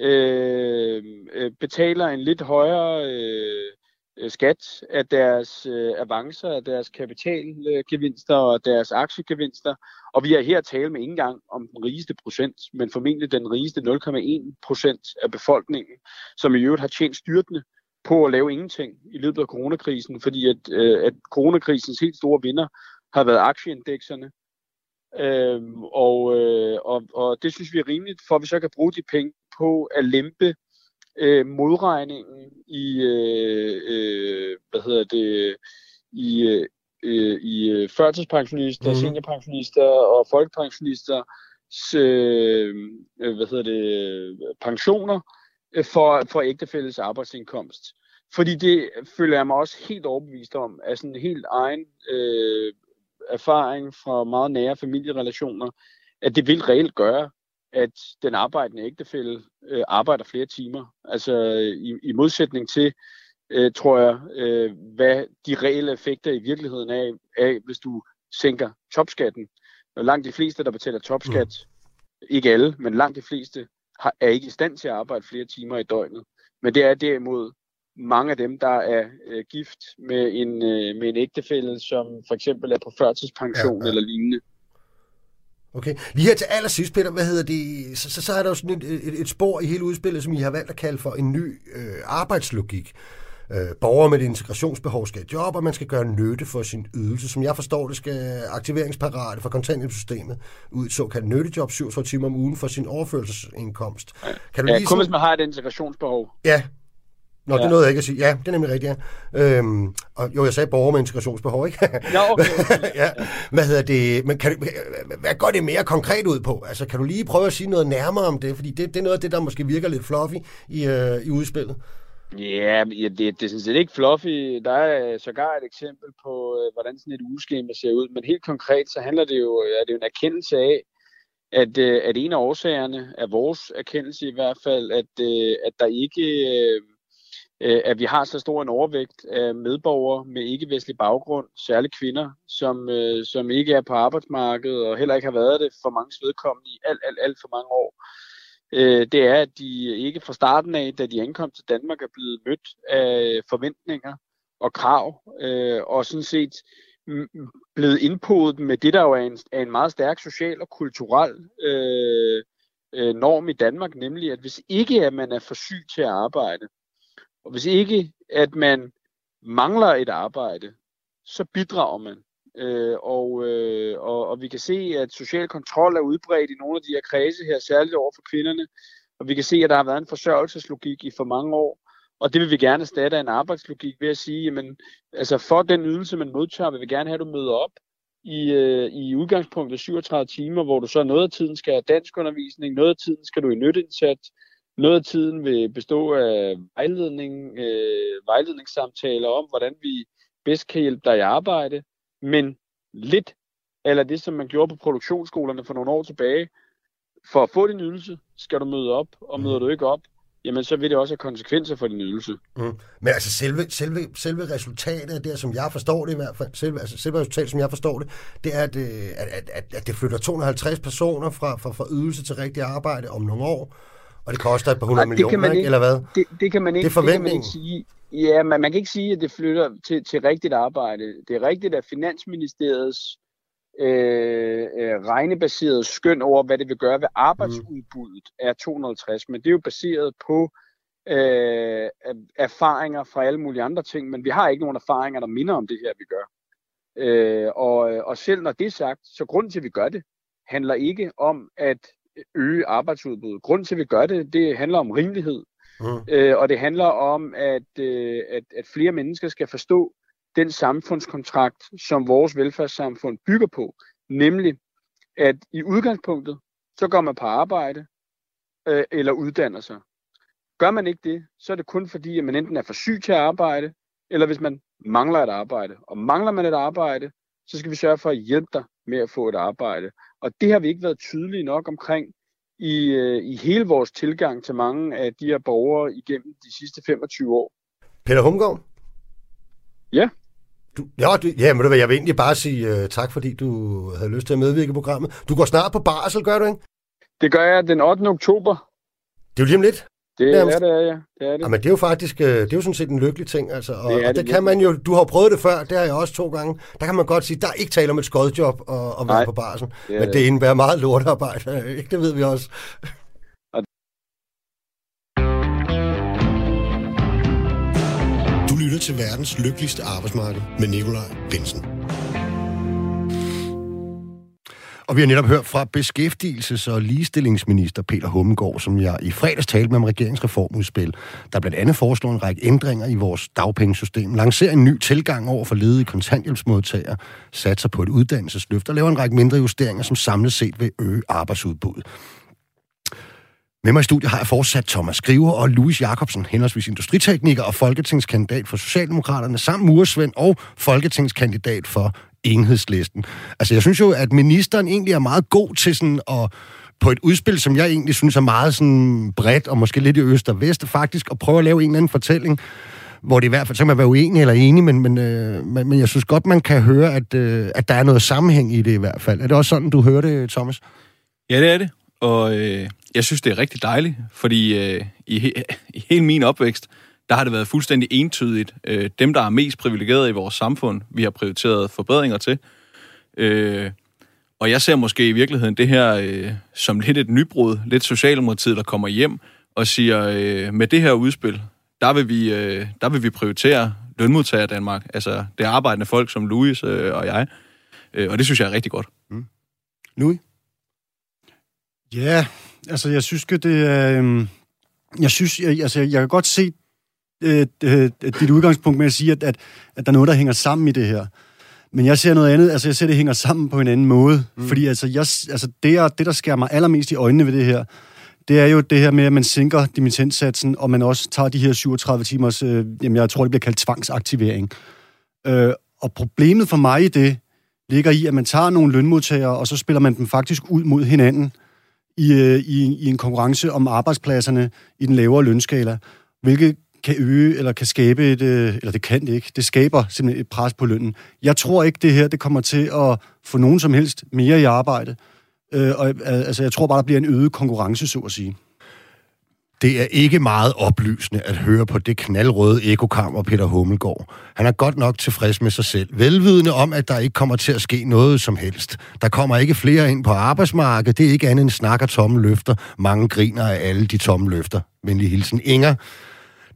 Øh, øh, betaler en lidt højere øh, skat af deres øh, avancer, af deres kapitalgevinster og deres aktiegevinster. Og vi er her at tale med ikke engang om den rigeste procent, men formentlig den rigeste 0,1 procent af befolkningen, som i øvrigt har tjent styrtende på at lave ingenting i løbet af coronakrisen, fordi at, øh, at coronakrisens helt store vinder har været aktieindekserne. Øhm, og, øh, og, og det synes vi er rimeligt, for at vi så kan bruge de penge på at lempe øh, modregningen i, øh, øh, hvad hedder det, i, øh, i øh, førtidspensionister, mm. seniorpensionister og folkepensionister øh, hvad hedder det, pensioner øh, for, for ægtefælles arbejdsindkomst. Fordi det føler jeg mig også helt overbevist om, af sådan en helt egen øh, erfaring fra meget nære familierelationer, at det vil reelt gøre, at den arbejdende ægtefælle øh, arbejder flere timer. Altså i, i modsætning til, øh, tror jeg, øh, hvad de reelle effekter i virkeligheden er, af, hvis du sænker topskatten. Og langt de fleste, der betaler topskat, mm. ikke alle, men langt de fleste, har, er ikke i stand til at arbejde flere timer i døgnet. Men det er derimod mange af dem, der er øh, gift med en, øh, med en ægtefælle, som for eksempel er på førtidspension ja, ja. eller lignende. Okay. Lige her til allersidst, Peter, hvad hedder det? Så, så, så er der jo sådan et, et, et spor i hele udspillet, som I har valgt at kalde for en ny øh, arbejdslogik. Øh, borgere med et integrationsbehov skal i job, og man skal gøre nytte for sin ydelse. Som jeg forstår det, skal aktiveringsparate for kontanthjælpssystemet ud et såkaldt nyttejob 37 timer om ugen for sin overførselsindkomst. Kan du ja, lige kun hvis man har et integrationsbehov. Ja, Nå, ja. det nåede jeg ikke at sige. Ja, det er nemlig rigtigt, ja. Øhm, og jo, jeg sagde borger med integrationsbehov, ikke? ja, okay. ja. Hvad hedder det? Men kan, hvad går det mere konkret ud på? Altså, kan du lige prøve at sige noget nærmere om det? Fordi det, det er noget af det, der måske virker lidt fluffy i, øh, i udspillet. Ja, det, det er sådan set ikke fluffy. Der er sågar et eksempel på, øh, hvordan sådan et ugeskema ser ud. Men helt konkret, så handler det jo, er det jo en erkendelse af, at, øh, at en af årsagerne af vores erkendelse i hvert fald, at, øh, at der ikke øh, at vi har så stor en overvægt af medborgere med ikke-vestlig baggrund, særligt kvinder, som, øh, som ikke er på arbejdsmarkedet og heller ikke har været det for mange vedkommende i alt, alt, alt for mange år. Øh, det er, at de ikke fra starten af, da de ankom til Danmark, er blevet mødt af forventninger og krav, øh, og sådan set blevet indpodet med det, der jo er en, er en meget stærk social og kulturel øh, øh, norm i Danmark, nemlig at hvis ikke at man er for syg til at arbejde, og hvis ikke at man mangler et arbejde, så bidrager man. Øh, og, øh, og, og vi kan se, at social kontrol er udbredt i nogle af de her kredse her, særligt over for kvinderne. Og vi kan se, at der har været en forsørgelseslogik i for mange år. Og det vil vi gerne erstatte af en arbejdslogik ved at sige, jamen, altså for den ydelse, man modtager, vil vi gerne have, at du møder op i, øh, i udgangspunktet 37 timer, hvor du så noget af tiden skal have dansk undervisning, noget af tiden skal du i nytteindsats, noget af tiden vil bestå af vejledning, øh, vejledningssamtaler om, hvordan vi bedst kan hjælpe dig i arbejde, men lidt eller det, som man gjorde på produktionsskolerne for nogle år tilbage. For at få din ydelse, skal du møde op, og møder du ikke op, jamen så vil det også have konsekvenser for din ydelse. Mm. Men altså selve, selve, selve resultatet af det, som jeg forstår det i hvert fald, selve, altså selve resultatet, som jeg forstår det, det er, at, øh, at, at, at det flytter 250 personer fra, fra, fra ydelse til rigtig arbejde om nogle år, og det koster et par hundrede millioner, ikke, eller hvad? Det, det kan man ikke, det, det kan man ikke sige. Ja, men man kan ikke sige, at det flytter til, til rigtigt arbejde. Det er rigtigt, at Finansministeriets øh, øh, regnebaserede skøn over, hvad det vil gøre ved arbejdsudbuddet, er 250, men det er jo baseret på øh, erfaringer fra alle mulige andre ting, men vi har ikke nogen erfaringer, der minder om det her, vi gør. Øh, og, og selv når det er sagt, så grunden til, at vi gør det, handler ikke om at øge arbejdsudbuddet. Grunden til, at vi gør det, det handler om rimelighed. Mm. Øh, og det handler om, at, øh, at, at flere mennesker skal forstå, den samfundskontrakt, som vores velfærdssamfund bygger på, nemlig at i udgangspunktet, så går man på arbejde øh, eller uddanner sig. Gør man ikke det, så er det kun fordi, at man enten er for syg til at arbejde, eller hvis man mangler et arbejde. Og mangler man et arbejde, så skal vi sørge for at hjælpe dig med at få et arbejde. Og det har vi ikke været tydelige nok omkring i, øh, i hele vores tilgang til mange af de her borgere igennem de sidste 25 år. Peter Humgaard? Ja? Du, ja, du, ja, men jeg vil egentlig bare sige uh, tak, fordi du havde lyst til at medvirke i programmet. Du går snart på barsel, gør du ikke? Det gør jeg den 8. oktober. Det er jo lige om lidt. Det er, det er, ja. Det er det. Ja, men det er jo faktisk øh, det er jo sådan set en lykkelig ting. Altså. Og, det, og det, det kan man jo, du har prøvet det før, det har jeg også to gange. Der kan man godt sige, der er ikke tale om et skodjob og, og være Nej, på barsel. Det men det, det indebærer meget lortearbejde, ikke? Det ved vi også. lytter til verdens lykkeligste arbejdsmarked med Nikolaj Bensen. Og vi har netop hørt fra beskæftigelses- og ligestillingsminister Peter Hummengård, som jeg i fredags talte med om regeringsreformudspil, der blandt andet foreslår en række ændringer i vores dagpengesystem, lancerer en ny tilgang over for ledige kontanthjælpsmodtagere, satser på et uddannelsesløft og laver en række mindre justeringer, som samlet set vil øge arbejdsudbuddet. Med mig i studiet har jeg fortsat Thomas Skriver og Louis Jacobsen, henholdsvis industritekniker og folketingskandidat for Socialdemokraterne, samt muresvend og folketingskandidat for enhedslisten. Altså, jeg synes jo, at ministeren egentlig er meget god til sådan at på et udspil, som jeg egentlig synes er meget sådan bredt, og måske lidt i øst og vest, faktisk at prøve at lave en eller anden fortælling, hvor det i hvert fald, så kan man være uenig eller enig, men, men, øh, men, men jeg synes godt, man kan høre, at, øh, at der er noget sammenhæng i det i hvert fald. Er det også sådan, du hører det, Thomas? Ja, det er det. Og øh, jeg synes, det er rigtig dejligt, fordi øh, i, he, i hele min opvækst, der har det været fuldstændig entydigt. Øh, dem, der er mest privilegerede i vores samfund, vi har prioriteret forbedringer til. Øh, og jeg ser måske i virkeligheden det her øh, som lidt et nybrud, lidt Socialdemokratiet, der kommer hjem og siger, øh, med det her udspil, der vil vi, øh, der vil vi prioritere lønmodtager Danmark, altså det arbejdende folk som Louis øh, og jeg. Øh, og det synes jeg er rigtig godt. Mm. Louis? Ja, altså jeg synes det er... Øh, jeg synes, jeg, altså jeg kan godt se øh, øh, dit udgangspunkt med at sige, at, at, at der er noget, der hænger sammen i det her. Men jeg ser noget andet, altså jeg ser, det hænger sammen på en anden måde. Mm. Fordi altså, jeg, altså det, er, det, der skærer mig allermest i øjnene ved det her, det er jo det her med, at man sænker dimittenssatsen, og man også tager de her 37 timers, øh, jamen jeg tror, det bliver kaldt tvangsaktivering. Øh, og problemet for mig i det, ligger i, at man tager nogle lønmodtagere, og så spiller man dem faktisk ud mod hinanden i, øh, i, i en konkurrence om arbejdspladserne i den lavere lønskala, hvilket kan øge eller kan skabe et, øh, eller det kan det ikke, det skaber simpelthen et pres på lønnen. Jeg tror ikke, det her det kommer til at få nogen som helst mere i arbejde. Øh, og, altså, jeg tror bare, der bliver en øget konkurrence, så at sige. Det er ikke meget oplysende at høre på det knaldrøde ekokammer Peter Hummelgaard. Han er godt nok tilfreds med sig selv. Velvidende om, at der ikke kommer til at ske noget som helst. Der kommer ikke flere ind på arbejdsmarkedet. Det er ikke andet end snak og tomme løfter. Mange griner af alle de tomme løfter. Venlig hilsen Inger.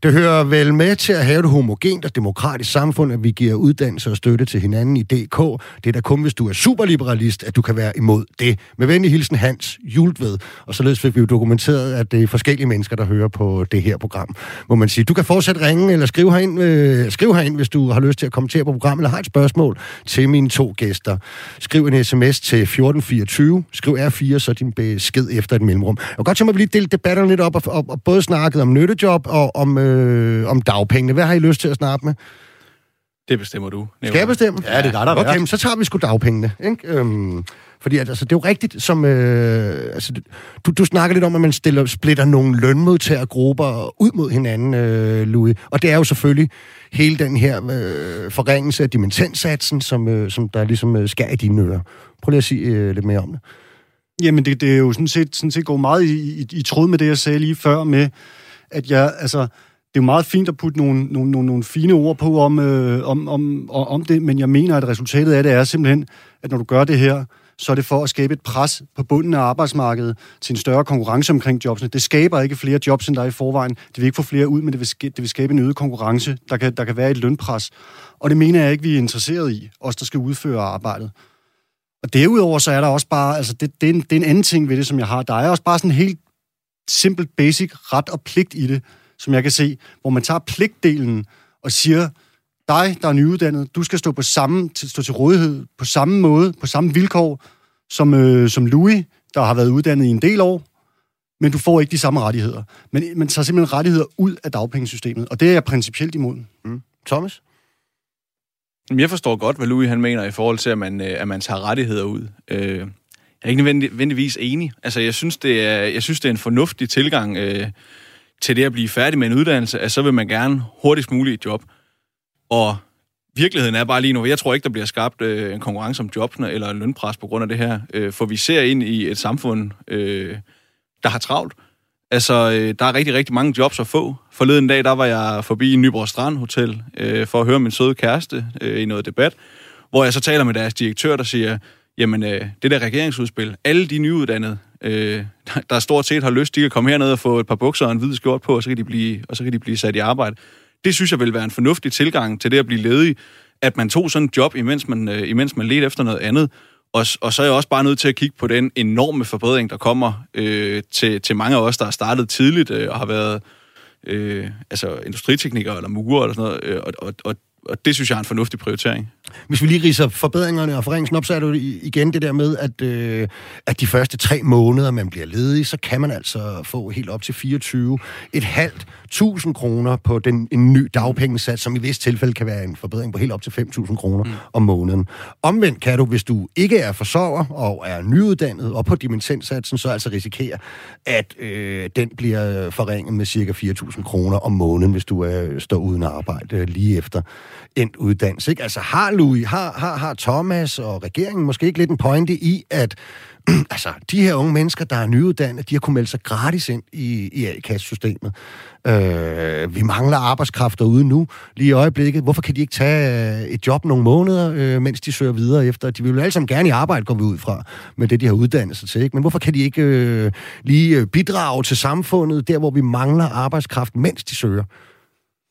Det hører vel med til at have et homogent og demokratisk samfund, at vi giver uddannelse og støtte til hinanden i DK. Det er da kun, hvis du er superliberalist, at du kan være imod det. Med venlig hilsen Hans Jultved. Og således fik vi jo dokumenteret, at det er forskellige mennesker, der hører på det her program. Må man sige, du kan fortsat ringe eller skrive herind, øh, skrive herind, hvis du har lyst til at kommentere på programmet, eller har et spørgsmål til mine to gæster. Skriv en sms til 1424. Skriv R4, så din besked efter et mellemrum. Jeg kan godt tænke mig, at vi lige debatterne lidt op, og, og, og både snakket om nyttejob og om øh, om dagpengene. Hvad har I lyst til at snakke med? Det bestemmer du. Skal jeg bestemme? Ja, det er dig, der Okay, men så tager vi sgu dagpengene. Ikke? Øhm, fordi altså, det er jo rigtigt, som... Øh, altså, du, du snakker lidt om, at man stiller, splitter nogle lønmodtagergrupper ud mod hinanden, øh, Louis. Og det er jo selvfølgelig hele den her øh, forringelse af dimensionssatsen, som, øh, som der ligesom øh, skærer i dine ører. Prøv lige at sige øh, lidt mere om det. Jamen, det, det er jo sådan set, sådan set går meget i, i, i tråd med det, jeg sagde lige før med, at jeg, altså, det er jo meget fint at putte nogle, nogle, nogle, nogle fine ord på om, øh, om, om, om det, men jeg mener, at resultatet af det er simpelthen, at når du gør det her, så er det for at skabe et pres på bunden af arbejdsmarkedet til en større konkurrence omkring jobsene. Det skaber ikke flere jobs, end der er i forvejen. Det vil ikke få flere ud, men det vil, skabe, det vil skabe en øget konkurrence. Der kan, der kan være et lønpres. Og det mener jeg ikke, vi er interesseret i, os der skal udføre arbejdet. Og derudover så er der også bare, altså det, det, er en, det er en anden ting ved det, som jeg har. Der er også bare sådan helt simpelt basic ret og pligt i det, som jeg kan se, hvor man tager pligtdelen og siger, dig, der er nyuddannet, du skal stå, på samme, stå til rådighed på samme måde, på samme vilkår, som, øh, som Louis, der har været uddannet i en del år, men du får ikke de samme rettigheder. Men man tager simpelthen rettigheder ud af dagpengesystemet, og det er jeg principielt imod. Mm. Thomas? Jeg forstår godt, hvad Louis han mener i forhold til, at man, øh, at man tager rettigheder ud. Øh, jeg er ikke nødvendigvis enig. Altså, jeg synes, det er, jeg synes, det er en fornuftig tilgang øh, til det at blive færdig med en uddannelse, at så vil man gerne hurtigst muligt et job. Og virkeligheden er bare lige nu, jeg tror ikke, der bliver skabt øh, en konkurrence om jobsene eller en lønpres på grund af det her. Øh, for vi ser ind i et samfund, øh, der har travlt. Altså, øh, der er rigtig, rigtig mange jobs at få. Forleden dag, der var jeg forbi Nyborg Strand Hotel øh, for at høre min søde kæreste øh, i noget debat, hvor jeg så taler med deres direktør, der siger, jamen, øh, det der regeringsudspil, alle de nyuddannede, øh, der stort set har lyst, de kan komme herned og få et par bukser og en hvid skjort på, og så kan de blive, og så kan de blive sat i arbejde. Det synes jeg vil være en fornuftig tilgang til det at blive ledig, at man tog sådan en job, imens man, øh, imens man ledte efter noget andet. Og, og så er jeg også bare nødt til at kigge på den enorme forbedring, der kommer øh, til, til mange af os, der har startet tidligt øh, og har været øh, altså industriteknikere eller murer eller sådan noget. Øh, og, og, og og det synes jeg er en fornuftig prioritering. Hvis vi lige riser forbedringerne og forringelsen op, så er det igen det der med, at, øh, at de første tre måneder, man bliver ledig, så kan man altså få helt op til 24 et halvt 1000 kroner på den, en ny dagpengesats, som i vist tilfælde kan være en forbedring på helt op til 5.000 kroner mm. om måneden. Omvendt kan du, hvis du ikke er forsørger og er nyuddannet og på dimensionssatsen, så altså risikere, at øh, den bliver forringet med cirka 4.000 kroner om måneden, hvis du øh, står uden arbejde øh, lige efter endt uddannelse. Ikke? Altså har Louis, har, har, har Thomas og regeringen måske ikke lidt en pointe i, at altså, de her unge mennesker, der er nyuddannede, de har kunnet melde sig gratis ind i, i A-kassesystemet. Øh, vi mangler arbejdskraft derude nu, lige i øjeblikket. Hvorfor kan de ikke tage øh, et job nogle måneder, øh, mens de søger videre efter? De vil jo alle sammen gerne i arbejde, går vi ud fra, med det, de har uddannet sig til. Ikke? Men hvorfor kan de ikke øh, lige øh, bidrage til samfundet, der hvor vi mangler arbejdskraft, mens de søger?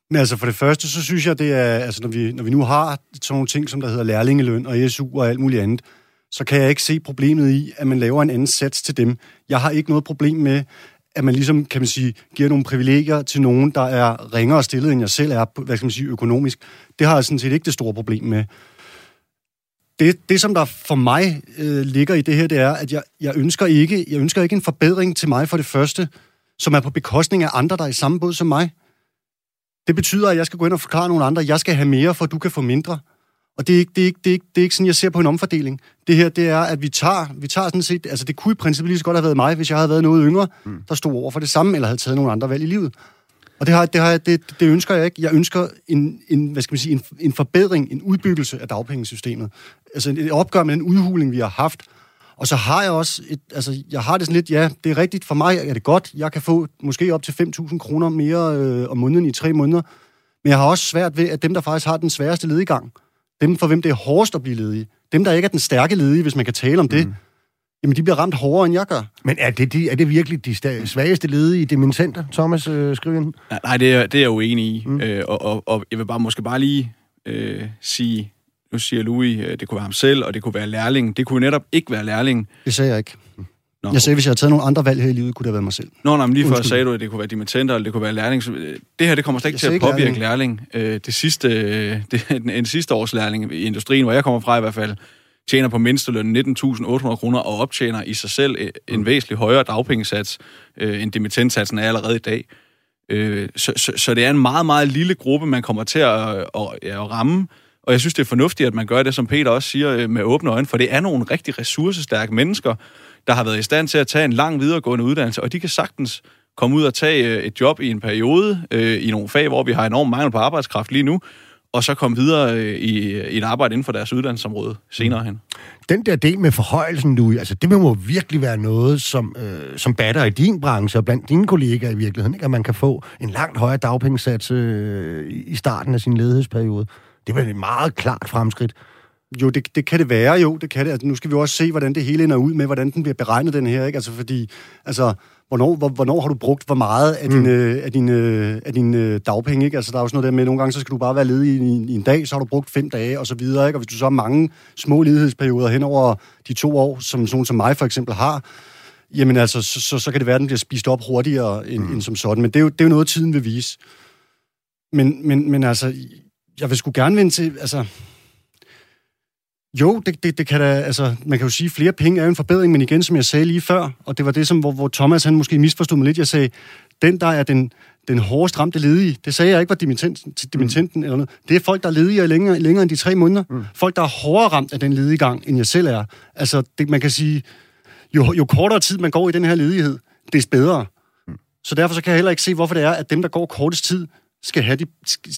Men altså for det første, så synes jeg, det er, altså når vi, når vi nu har sådan nogle ting, som der hedder lærlingeløn og SU og alt muligt andet, så kan jeg ikke se problemet i, at man laver en anden sats til dem. Jeg har ikke noget problem med, at man ligesom, kan man sige, giver nogle privilegier til nogen, der er ringere stillet, end jeg selv er, hvad skal man sige, økonomisk. Det har jeg sådan set ikke det store problem med. Det, det som der for mig øh, ligger i det her, det er, at jeg, jeg, ønsker ikke, jeg ønsker ikke en forbedring til mig for det første, som er på bekostning af andre, der er i samme båd som mig. Det betyder, at jeg skal gå ind og forklare nogle andre, at jeg skal have mere, for du kan få mindre. Og det er, ikke, det, er ikke, det, er ikke, det er ikke sådan, jeg ser på en omfordeling. Det her, det er, at vi tager, vi tager sådan set, altså det kunne i princippet lige så godt have været mig, hvis jeg havde været noget yngre, mm. der stod over for det samme, eller havde taget nogle andre valg i livet. Og det, har, det, har, det, det ønsker jeg ikke. Jeg ønsker en, en, hvad skal man sige, en, en forbedring, en udbyggelse af dagpengesystemet. Altså et opgør med den udhuling, vi har haft. Og så har jeg også, et, altså jeg har det sådan lidt, ja, det er rigtigt, for mig er det godt. Jeg kan få måske op til 5.000 kroner mere øh, om måneden i tre måneder. Men jeg har også svært ved, at dem, der faktisk har den sværeste ledigang, dem for hvem det er hårdest at blive ledige, dem, der ikke er den stærke ledige, hvis man kan tale om det, mm. jamen de bliver ramt hårdere, end jeg gør. Men er det, de, er det virkelig de svageste ledige i dimittenter, Thomas øh, skriver Nej, det er, det er jeg uenig i. Mm. Øh, og, og, og jeg vil bare måske bare lige øh, sige, nu siger Louis, øh, det kunne være ham selv, og det kunne være lærling. Det kunne netop ikke være lærling. Det sagde jeg ikke. Nå, jeg sagde, hvis jeg havde taget nogle andre valg her i livet, kunne det have været mig selv. Nå, nej, men lige før sagde du, at det kunne være dimittenter, eller det kunne være lærling. Det her, det kommer slet ikke til at påvirke lærling. lærling. Det sidste, det, en sidste års lærling i industrien, hvor jeg kommer fra i hvert fald, tjener på mindsteløn 19.800 kroner og optjener i sig selv en mm. væsentlig højere dagpengesats øh, end dimittentsatsen er allerede i dag. Øh, så, så, så det er en meget, meget lille gruppe, man kommer til at, at, at ramme, og jeg synes, det er fornuftigt, at man gør det, som Peter også siger, øh, med åbne øjne, for det er nogle rigtig ressourcestærke mennesker, der har været i stand til at tage en lang videregående uddannelse, og de kan sagtens komme ud og tage øh, et job i en periode øh, i nogle fag, hvor vi har enorm mangel på arbejdskraft lige nu, og så komme videre øh, i, i et arbejde inden for deres uddannelsesområde senere hen. Mm. Den der del med forhøjelsen, nu, altså det må virkelig være noget, som, øh, som batter i din branche og blandt dine kollegaer i virkeligheden, ikke? at man kan få en langt højere dagpengesats øh, i starten af sin ledighedsperiode. Det er vel et meget klart fremskridt. Jo, det, det kan det være, jo, det kan det. Altså, nu skal vi også se, hvordan det hele ender ud med, hvordan den bliver beregnet, den her, ikke? Altså, fordi, altså, hvornår, hvor, hvornår har du brugt hvor meget af mm. din, øh, af din, øh, af din øh, dagpenge, ikke? Altså, der er jo sådan noget der med, nogle gange, så skal du bare være ledig i, i, i en dag, så har du brugt fem dage, og så videre, ikke? Og hvis du så har mange små ledighedsperioder hen over de to år, som sådan som mig for eksempel har, jamen altså, så, så, så kan det være, at den bliver spist op hurtigere end, mm. end som sådan. Men det er, jo, det er jo noget, tiden vil vise. Men, men, men altså, jeg vil sgu gerne vende til, altså, jo, det, det, det kan da, altså, man kan jo sige, at flere penge er en forbedring, men igen, som jeg sagde lige før, og det var det, som, hvor, hvor Thomas han måske misforstod mig lidt, jeg sagde, den, der er den, den hårdest ramte ledige, det sagde jeg ikke var dimittenten, dimittenten mm. eller noget. Det er folk, der er ledige længere, længere end de tre måneder. Mm. Folk, der er hårdere ramt af den ledigang, end jeg selv er. Altså, det, man kan sige, jo, jo kortere tid man går i den her ledighed, des bedre. Mm. Så derfor så kan jeg heller ikke se, hvorfor det er, at dem, der går kortest tid, skal have de,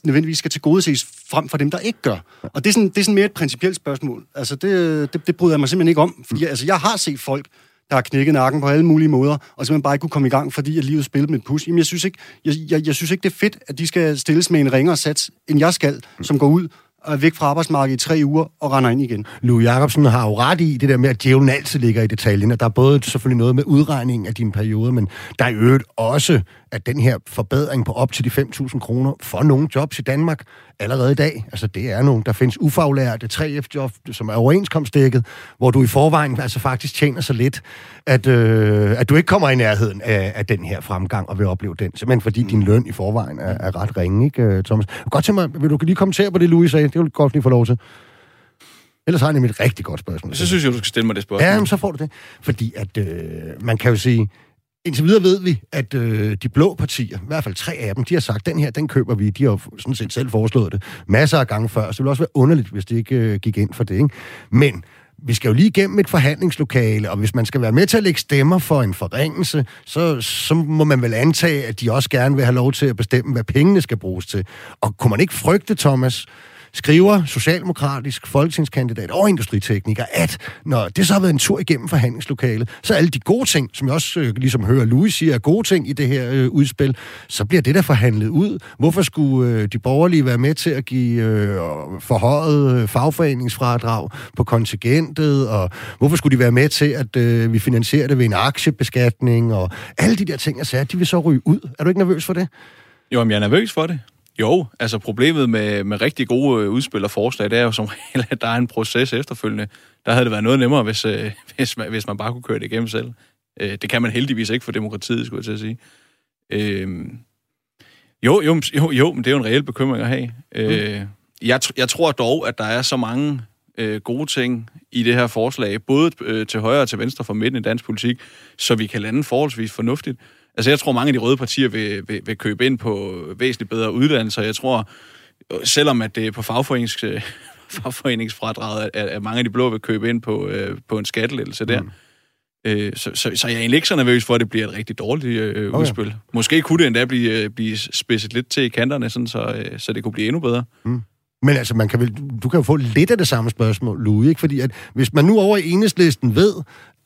nødvendigvis skal tilgodeses frem for dem, der ikke gør. Og det er sådan, det er sådan mere et principielt spørgsmål. Altså, det, det, det bryder jeg mig simpelthen ikke om. Fordi, altså, jeg har set folk, der har knækket nakken på alle mulige måder, og simpelthen bare ikke kunne komme i gang, fordi at livet spillede med et pus. Jamen, jeg synes ikke, jeg, jeg, jeg synes ikke det er fedt, at de skal stilles med en ringere sats, end jeg skal, som går ud og er væk fra arbejdsmarkedet i tre uger og render ind igen. Louis Jacobsen har jo ret i det der med, at djævlen altid ligger i detaljen, og der er både selvfølgelig noget med udregning af dine perioder, men der er øvrigt også at den her forbedring på op til de 5.000 kroner for nogle jobs i Danmark allerede i dag, altså det er nogle, der findes ufaglærte 3F-job, som er overenskomstdækket, hvor du i forvejen altså faktisk tjener så lidt, at, øh, at du ikke kommer i nærheden af, af den her fremgang og vil opleve den, simpelthen fordi din løn i forvejen er, er ret ringe, ikke, øh, Thomas? Godt til mig, vil du lige kommentere på det, Louis sagde? Det vil godt lige få lov til. Ellers har jeg nemlig et rigtig godt spørgsmål. Så synes jeg, du skal stille mig det spørgsmål. Ja, men så får du det. Fordi at øh, man kan jo sige, Indtil videre ved vi, at øh, de blå partier, i hvert fald tre af dem, de har sagt, den her, den køber vi. De har sådan set selv foreslået det masser af gange før, så det ville også være underligt, hvis de ikke øh, gik ind for det. Ikke? Men vi skal jo lige igennem et forhandlingslokale, og hvis man skal være med til at lægge stemmer for en forringelse, så, så må man vel antage, at de også gerne vil have lov til at bestemme, hvad pengene skal bruges til. Og kunne man ikke frygte, Thomas, skriver socialdemokratisk folketingskandidat og industritekniker, at når det så har været en tur igennem forhandlingslokalet, så alle de gode ting, som jeg også øh, ligesom hører Louis sige er gode ting i det her øh, udspil, så bliver det der forhandlet ud. Hvorfor skulle øh, de borgerlige være med til at give øh, forhøjet øh, fagforeningsfradrag på kontingentet, og hvorfor skulle de være med til, at øh, vi finansierer det ved en aktiebeskatning, og alle de der ting, jeg sagde, de vil så ryge ud. Er du ikke nervøs for det? Jo, men jeg er nervøs for det. Jo, altså problemet med, med rigtig gode øh, udspil og forslag, det er jo som regel, at der er en proces efterfølgende. Der havde det været noget nemmere, hvis, øh, hvis, man, hvis man bare kunne køre det igennem selv. Øh, det kan man heldigvis ikke for demokratiet, skulle jeg til at sige. Øh, jo, jo, jo, jo, men det er jo en reel bekymring at have. Øh, jeg, jeg tror dog, at der er så mange øh, gode ting i det her forslag, både øh, til højre og til venstre for midten i dansk politik, så vi kan lande forholdsvis fornuftigt. Altså, jeg tror, mange af de røde partier vil, vil, vil købe ind på væsentligt bedre uddannelser. Jeg tror, selvom at det er på fagforenings, fagforeningsfradraget, at, at mange af de blå vil købe ind på, øh, på en skattelettelse der. Mm. Øh, så, så, så jeg er egentlig ikke så nervøs for, at det bliver et rigtig dårligt øh, okay. udspil. Måske kunne det endda blive, øh, blive spidset lidt til i kanterne, sådan, så, øh, så det kunne blive endnu bedre. Mm. Men altså, man kan vel, du kan jo få lidt af det samme spørgsmål, Louis, ikke? Fordi at hvis man nu over i enhedslisten ved,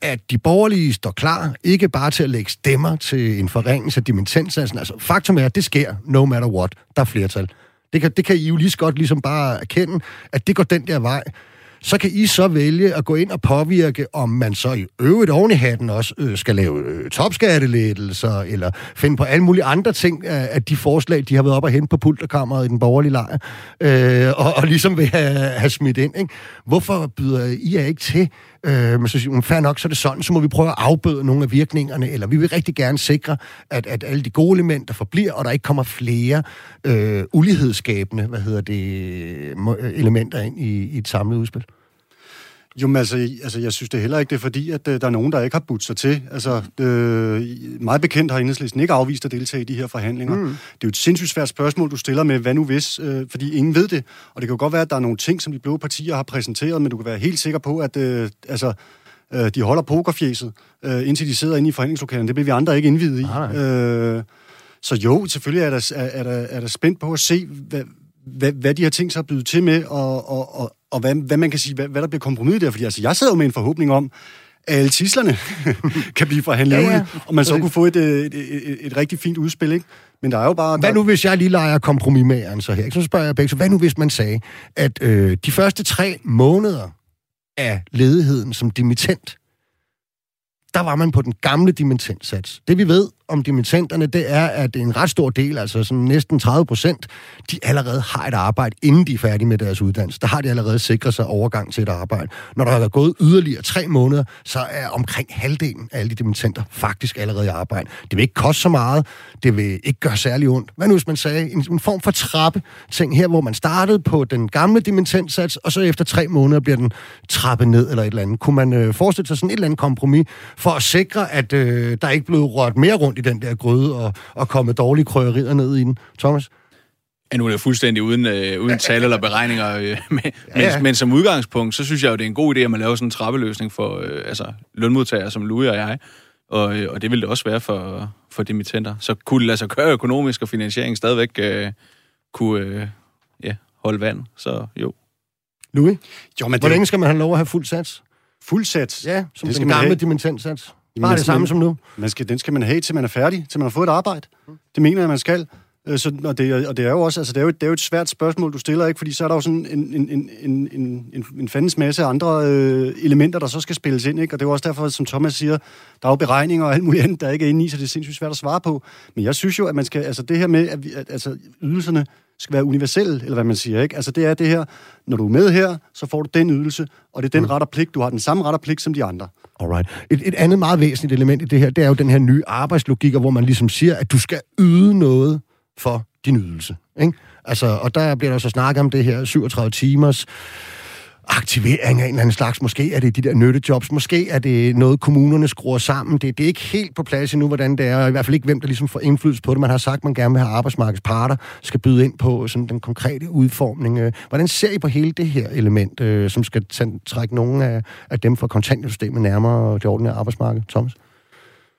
at de borgerlige står klar, ikke bare til at lægge stemmer til en forringelse af dimensionssatsen. Altså, faktum er, at det sker, no matter what. Der er flertal. Det kan, det kan I jo lige så godt ligesom bare erkende, at det går den der vej så kan I så vælge at gå ind og påvirke, om man så i øvrigt oven i hatten også øh, skal lave øh, topskattelettelser, eller finde på alle mulige andre ting af, af de forslag, de har været op og hente på pulterkammeret i den borgerlige lejr, øh, og, og ligesom vil have, have smidt ind. Ikke? Hvorfor byder I jer ikke til? Øh, men så siger man, fair nok, så er det sådan, så må vi prøve at afbøde nogle af virkningerne, eller vi vil rigtig gerne sikre, at, at alle de gode elementer forbliver, og der ikke kommer flere øh, ulighedsskabende, hvad hedder det, elementer ind i, i et samlet udspil. Jo, men altså, altså, jeg synes det heller ikke, det er fordi, at øh, der er nogen, der ikke har budt sig til. Altså, øh, meget bekendt har enhedslisten ikke afvist at deltage i de her forhandlinger. Mm. Det er jo et sindssygt svært spørgsmål, du stiller med, hvad nu hvis, øh, fordi ingen ved det. Og det kan jo godt være, at der er nogle ting, som de blå partier har præsenteret, men du kan være helt sikker på, at øh, altså, øh, de holder pokerfjeset, øh, indtil de sidder inde i forhandlingslokalerne. Det bliver vi andre ikke indvidet i. Øh, så jo, selvfølgelig er der, er, er, der, er der spændt på at se, hvad, hvad, hvad de har tænkt sig at byde til med, og, og, og, og hvad, hvad man kan sige, hvad, hvad der bliver kompromis der. Fordi altså, jeg sidder jo med en forhåbning om, at alle tislerne kan blive forhandlet ja, ja. ud, og man så kunne få et, et, et, et, et rigtig fint udspil, ikke? Men der er jo bare... Hvad nu, hvis jeg lige leger kompromis med så her? Så spørger jeg begge, så hvad nu, hvis man sagde, at øh, de første tre måneder af ledigheden som dimittent, der var man på den gamle dimittentsats. Det vi ved om dimittenterne, det er, at en ret stor del, altså sådan næsten 30 procent, de allerede har et arbejde, inden de er færdige med deres uddannelse. Der har de allerede sikret sig overgang til et arbejde. Når der er gået yderligere tre måneder, så er omkring halvdelen af alle de dimittenter faktisk allerede i arbejde. Det vil ikke koste så meget, det vil ikke gøre særlig ondt. Hvad nu hvis man sagde en, en form for trappe ting her, hvor man startede på den gamle dimittentsats, og så efter tre måneder bliver den trappet ned eller et eller andet. Kunne man øh, forestille sig sådan et eller andet kompromis for at sikre, at øh, der ikke blev rørt mere rundt i den der gryde og, og komme dårlige krydderier ned i den. Thomas? Ja, nu er det fuldstændig uden, øh, uden tal eller beregninger, øh, men, ja, ja. Men, men som udgangspunkt, så synes jeg jo, det er en god idé, at man laver sådan en trappeløsning for øh, altså, lønmodtagere som Louis og jeg, og, øh, og det vil det også være for, for dimittenter. Så kunne det lade sig køre økonomisk og finansiering stadigvæk øh, kunne øh, ja, holde vand, så jo. Louis, jo, men det... hvor længe skal man have lov at have fuld sats? Fuld sats? Ja, som det den gamle dimittentsats. Bare det samme som nu. Man skal, den skal man have, til man er færdig, til man har fået et arbejde. Det mener jeg, man skal. Øh, så, og, det, og det er jo også altså det er jo, det er jo et svært spørgsmål, du stiller, ikke? fordi så er der jo sådan en, en, en, en, en, en fandens masse andre øh, elementer, der så skal spilles ind. Ikke? Og det er jo også derfor, som Thomas siger, der er jo beregninger og alt muligt andet, der ikke er inde i, så det er sindssygt svært at svare på. Men jeg synes jo, at man skal, altså det her med, at, vi, at altså, ydelserne skal være universelle, eller hvad man siger. Ikke? Altså det er det her, når du er med her, så får du den ydelse, og det er den mm. ret og pligt. Du har den samme ret og pligt som de andre. Alright. Et, et andet meget væsentligt element i det her, det er jo den her nye arbejdslogik, hvor man ligesom siger, at du skal yde noget for din ydelse. Ikke? Altså, og der bliver der så snakket om det her 37 timers aktivering af en eller anden slags. Måske er det de der nyttejobs, måske er det noget, kommunerne skruer sammen. Det, det er ikke helt på plads endnu, hvordan det er, og i hvert fald ikke, hvem der ligesom får indflydelse på det. Man har sagt, at man gerne vil have arbejdsmarkedsparter, skal byde ind på sådan den konkrete udformning. Øh, hvordan ser I på hele det her element, øh, som skal trække nogle af, af dem fra kontanthjælpssystemet nærmere det ordentlige arbejdsmarked, Thomas?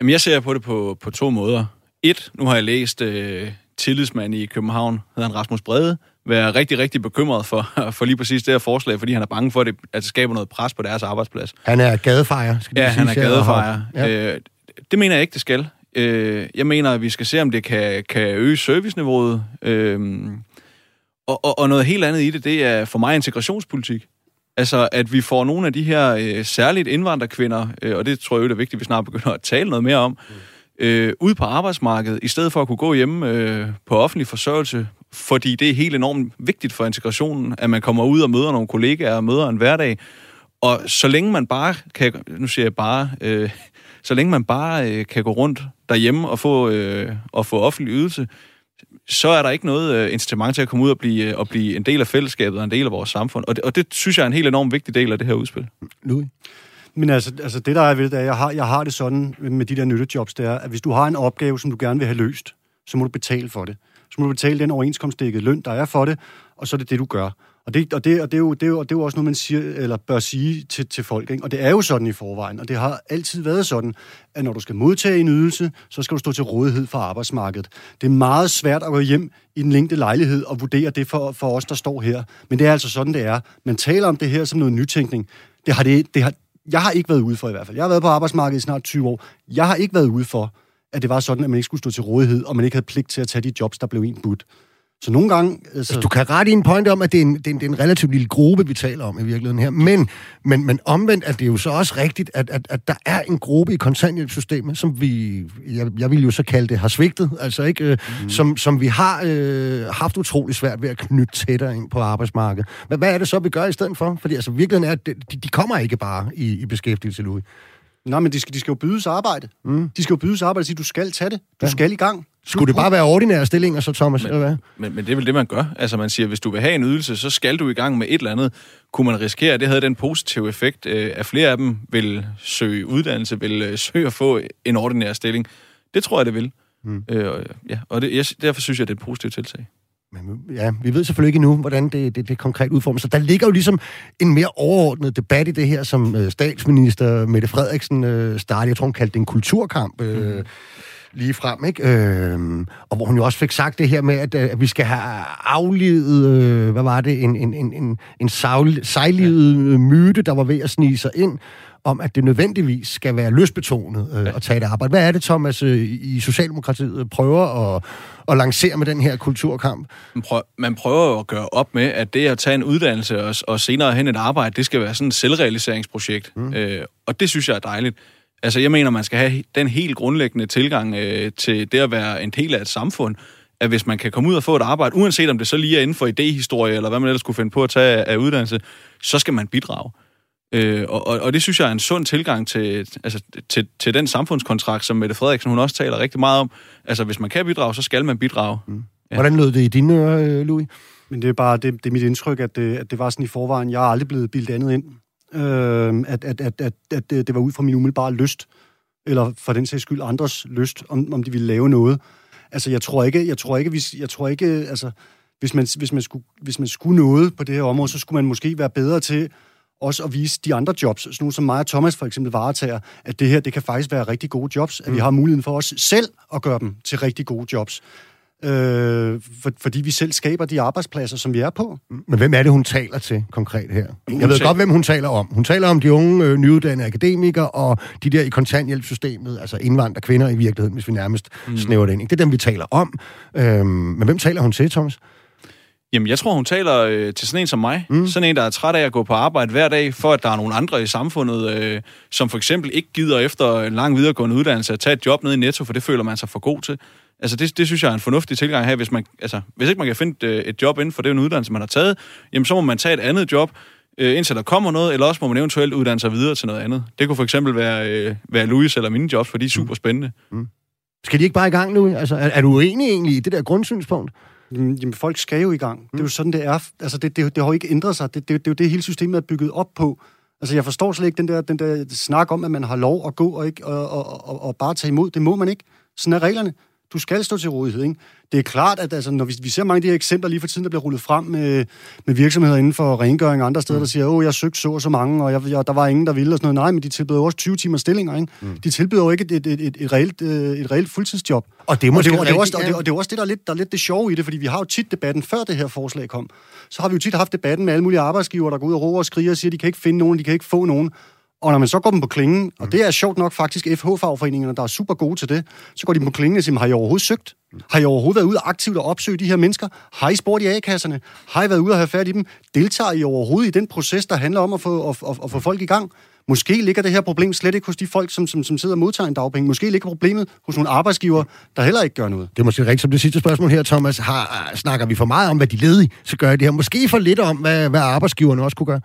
Jamen, jeg ser på det på, på to måder. Et, nu har jeg læst øh, tillidsmand i København, hedder han Rasmus Brede, være rigtig, rigtig bekymret for, for lige præcis det her forslag, fordi han er bange for, at det, at det skaber noget pres på deres arbejdsplads. Han er gadefejer, skal Ja, han er gadefejer. Ja. Øh, det mener jeg ikke, det skal. Øh, jeg mener, at vi skal se, om det kan, kan øge serviceniveauet. Øh, og, og, og noget helt andet i det, det er for mig integrationspolitik. Altså, at vi får nogle af de her øh, særligt indvandrerkvinder, øh, og det tror jeg jo, det er vigtigt, at vi snart begynder at tale noget mere om, mm øh, ud på arbejdsmarkedet, i stedet for at kunne gå hjemme øh, på offentlig forsørgelse, fordi det er helt enormt vigtigt for integrationen, at man kommer ud og møder nogle kollegaer og møder en hverdag. Og så længe man bare kan, nu siger jeg bare, øh, så længe man bare øh, kan gå rundt derhjemme og få, øh, og få offentlig ydelse, så er der ikke noget øh, incitament til at komme ud og blive, øh, og blive en del af fællesskabet og en del af vores samfund. Og det, og det synes jeg er en helt enormt vigtig del af det her udspil. Louis? Men altså, altså det, der er ved det, er, jeg har, jeg har det sådan med de der nyttejobs, det er, at hvis du har en opgave, som du gerne vil have løst, så må du betale for det. Så må du betale den overenskomstdækkede løn, der er for det, og så er det det, du gør. Og det, og det, og det, er, jo, det, er, jo, det er jo også noget, man siger, eller bør sige til, til folk. Ikke? Og det er jo sådan i forvejen, og det har altid været sådan, at når du skal modtage en ydelse, så skal du stå til rådighed for arbejdsmarkedet. Det er meget svært at gå hjem i den længde lejlighed og vurdere det for, for os, der står her. Men det er altså sådan, det er. Man taler om det her som noget nytænkning. Det har det, det har, jeg har ikke været ude for i hvert fald. Jeg har været på arbejdsmarkedet i snart 20 år. Jeg har ikke været ude for, at det var sådan, at man ikke skulle stå til rådighed, og man ikke havde pligt til at tage de jobs, der blev en budt. Så nogle gange... Altså... altså du kan rette i en point om, at det er en, det, er en, det er en relativt lille gruppe, vi taler om i virkeligheden her. Men, men, men omvendt er det jo så også rigtigt, at, at, at der er en gruppe i kontanthjælpssystemet, som vi, jeg, jeg vil jo så kalde det, har svigtet. Altså ikke, mm. som, som vi har øh, haft utrolig svært ved at knytte tættere ind på arbejdsmarkedet. Men hvad er det så, vi gør i stedet for? Fordi altså, virkeligheden er, at de, de kommer ikke bare i, i beskæftigelse, Louis. Nej, men de skal, de skal jo bydes arbejde. Mm. De skal jo bydes arbejde og sige, du skal tage det. Du ja. skal i gang. Skulle det bare være ordinære stillinger, så Thomas? Men, eller hvad? Men, men det er vel det, man gør. Altså man siger, hvis du vil have en ydelse, så skal du i gang med et eller andet. Kunne man risikere, at det havde den positive effekt, øh, at flere af dem vil søge uddannelse, vil øh, søge at få en ordinær stilling? Det tror jeg, det vil. Mm. Øh, ja, og det, jeg, derfor synes jeg, det er et positivt tiltag. Men ja, vi ved selvfølgelig ikke endnu, hvordan det, det, det konkret udformes. Så der ligger jo ligesom en mere overordnet debat i det her, som øh, statsminister Mette Frederiksen øh, startede. Jeg tror, hun kaldte det en kulturkamp. Øh, mm lige frem, ikke? Øh, og hvor hun jo også fik sagt det her med, at, øh, at vi skal have aflevet, øh, hvad var det, en, en, en, en, en sejlivet ja. myte, der var ved at snige sig ind, om at det nødvendigvis skal være løsbetonet øh, ja. at tage et arbejde. Hvad er det, Thomas, øh, i Socialdemokratiet prøver at, at lancere med den her kulturkamp? Man prøver, man prøver at gøre op med, at det at tage en uddannelse og, og senere hen et arbejde, det skal være sådan et selvrealiseringsprojekt. Mm. Øh, og det synes jeg er dejligt. Altså, jeg mener, man skal have den helt grundlæggende tilgang øh, til det at være en del af et samfund, at hvis man kan komme ud og få et arbejde, uanset om det så lige er inden for idehistorie, eller hvad man ellers skulle finde på at tage af uddannelse, så skal man bidrage. Øh, og, og det synes jeg er en sund tilgang til, altså, til, til den samfundskontrakt, som Mette Frederiksen hun også taler rigtig meget om. Altså, hvis man kan bidrage, så skal man bidrage. Mm. Ja. Hvordan lød det i dine ører, Louis? Men det er bare det, det er mit indtryk, at det, at det var sådan i forvejen. Jeg har aldrig blevet bildet andet ind øh, at, at, at, at, at det var ud fra min umiddelbare lyst, eller for den sags skyld andres lyst, om, om de ville lave noget. Altså, jeg tror ikke, jeg tror ikke, hvis, jeg tror ikke, altså, hvis man, hvis, man skulle, hvis man skulle noget på det her område, så skulle man måske være bedre til også at vise de andre jobs, sådan nogle som mig og Thomas for eksempel varetager, at det her, det kan faktisk være rigtig gode jobs, at vi mm. har muligheden for os selv at gøre dem til rigtig gode jobs øh, for, fordi vi selv skaber de arbejdspladser, som vi er på. Men hvem er det, hun taler til konkret her? Hun Jeg ved godt, hvem hun taler om. Hun taler om de unge øh, nyuddannede akademikere og de der i kontanthjælpssystemet, altså indvandrere kvinder i virkeligheden, hvis vi nærmest mm. snæver det ind. Det er dem, vi taler om. Øh, men hvem taler hun til, Thomas? Jamen, jeg tror, hun taler øh, til sådan en som mig. Mm. Sådan en, der er træt af at gå på arbejde hver dag, for at der er nogle andre i samfundet, øh, som for eksempel ikke gider efter en lang videregående uddannelse at tage et job nede i Netto, for det føler man sig for god til. Altså, det, det synes jeg er en fornuftig tilgang her. Hvis, man, altså, hvis ikke man kan finde et, øh, et job inden for det en uddannelse, man har taget, jamen, så må man tage et andet job, øh, indtil der kommer noget, eller også må man eventuelt uddanne sig videre til noget andet. Det kunne for eksempel være, øh, være Louis eller mine jobs, for de er super spændende. Mm. Skal de ikke bare i gang nu? Altså, er, er du enig egentlig i det der grundsynspunkt? Jamen, folk skal jo i gang. Mm. Det er jo sådan, det er. Altså, det, det, det har jo ikke ændret sig. Det, det, det er jo det, hele systemet er bygget op på. Altså, jeg forstår slet ikke den der, den der snak om, at man har lov at gå og, ikke, og, og, og, og bare tage imod. Det må man ikke. Sådan er reglerne. Du skal stå til rådighed. Ikke? Det er klart, at altså, når vi, vi ser mange af de her eksempler lige for tiden, der bliver rullet frem med, med virksomheder inden for rengøring og andre steder, mm. der siger, åh, jeg søgte så og så mange, og jeg, jeg, der var ingen, der ville, og sådan noget. Nej, men de tilbyder også 20 timer stillinger. Ikke? Mm. De tilbyder jo ikke et, et, et, et, reelt, øh, et reelt fuldtidsjob. Og det, og det, og det, er også, og det, og det er også det, der er, lidt, der er lidt det sjove i det, fordi vi har jo tit debatten, før det her forslag kom, så har vi jo tit haft debatten med alle mulige arbejdsgiver, der går ud og råber og skriger og siger, at de kan ikke finde nogen, de kan ikke få nogen. Og når man så går dem på klingen, og det er sjovt nok faktisk FH-fagforeningerne, der er super gode til det, så går de på klingen og siger, har I overhovedet søgt? Har I overhovedet været ude aktivt og opsøge de her mennesker? Har I spurgt i A-kasserne? Har I været ude og have fat i dem? Deltager I overhovedet i den proces, der handler om at få, at, at, at få folk i gang? Måske ligger det her problem slet ikke hos de folk, som, som, som sidder og modtager en dagpenge. Måske ligger problemet hos nogle arbejdsgiver, der heller ikke gør noget. Det er måske rigtigt som det sidste spørgsmål her, Thomas. Har, snakker vi for meget om, hvad de ledige så gør det her? Måske for lidt om, hvad, hvad arbejdsgiverne også kunne gøre?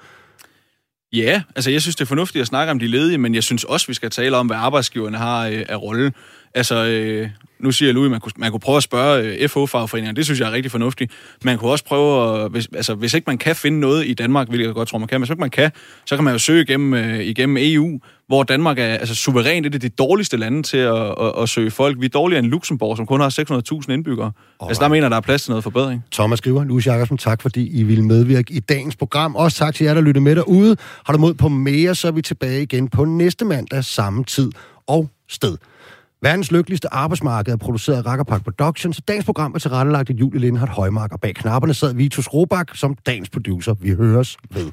Ja, altså jeg synes, det er fornuftigt at snakke om de ledige, men jeg synes også, vi skal tale om, hvad arbejdsgiverne har øh, af rolle. Altså, øh, nu siger Louis, man kunne, man kunne prøve at spørge øh, FH-fagforeningerne. Det synes jeg er rigtig fornuftigt. Man kunne også prøve at... Hvis, altså, hvis ikke man kan finde noget i Danmark, hvilket jeg godt tror, man kan, men hvis ikke man kan, så kan man jo søge igennem, øh, igennem EU, hvor Danmark er altså, suverænt et af de dårligste lande til at, at, at søge folk. Vi er dårligere end Luxembourg, som kun har 600.000 indbyggere. Oh, altså, der mener der er plads til noget forbedring. Thomas Skriver, Louis Jakobsen, tak fordi I ville medvirke i dagens program. Også tak til jer, der lytter med derude. Har du mod på mere, så er vi tilbage igen på næste mandag samme tid og sted. Verdens lykkeligste arbejdsmarked er produceret af Rakkerpark Productions. Dagens program er tilrettelagt af Julie Lindhardt Højmark, og bag knapperne sad Vitus Robak som dagens producer. Vi høres ved.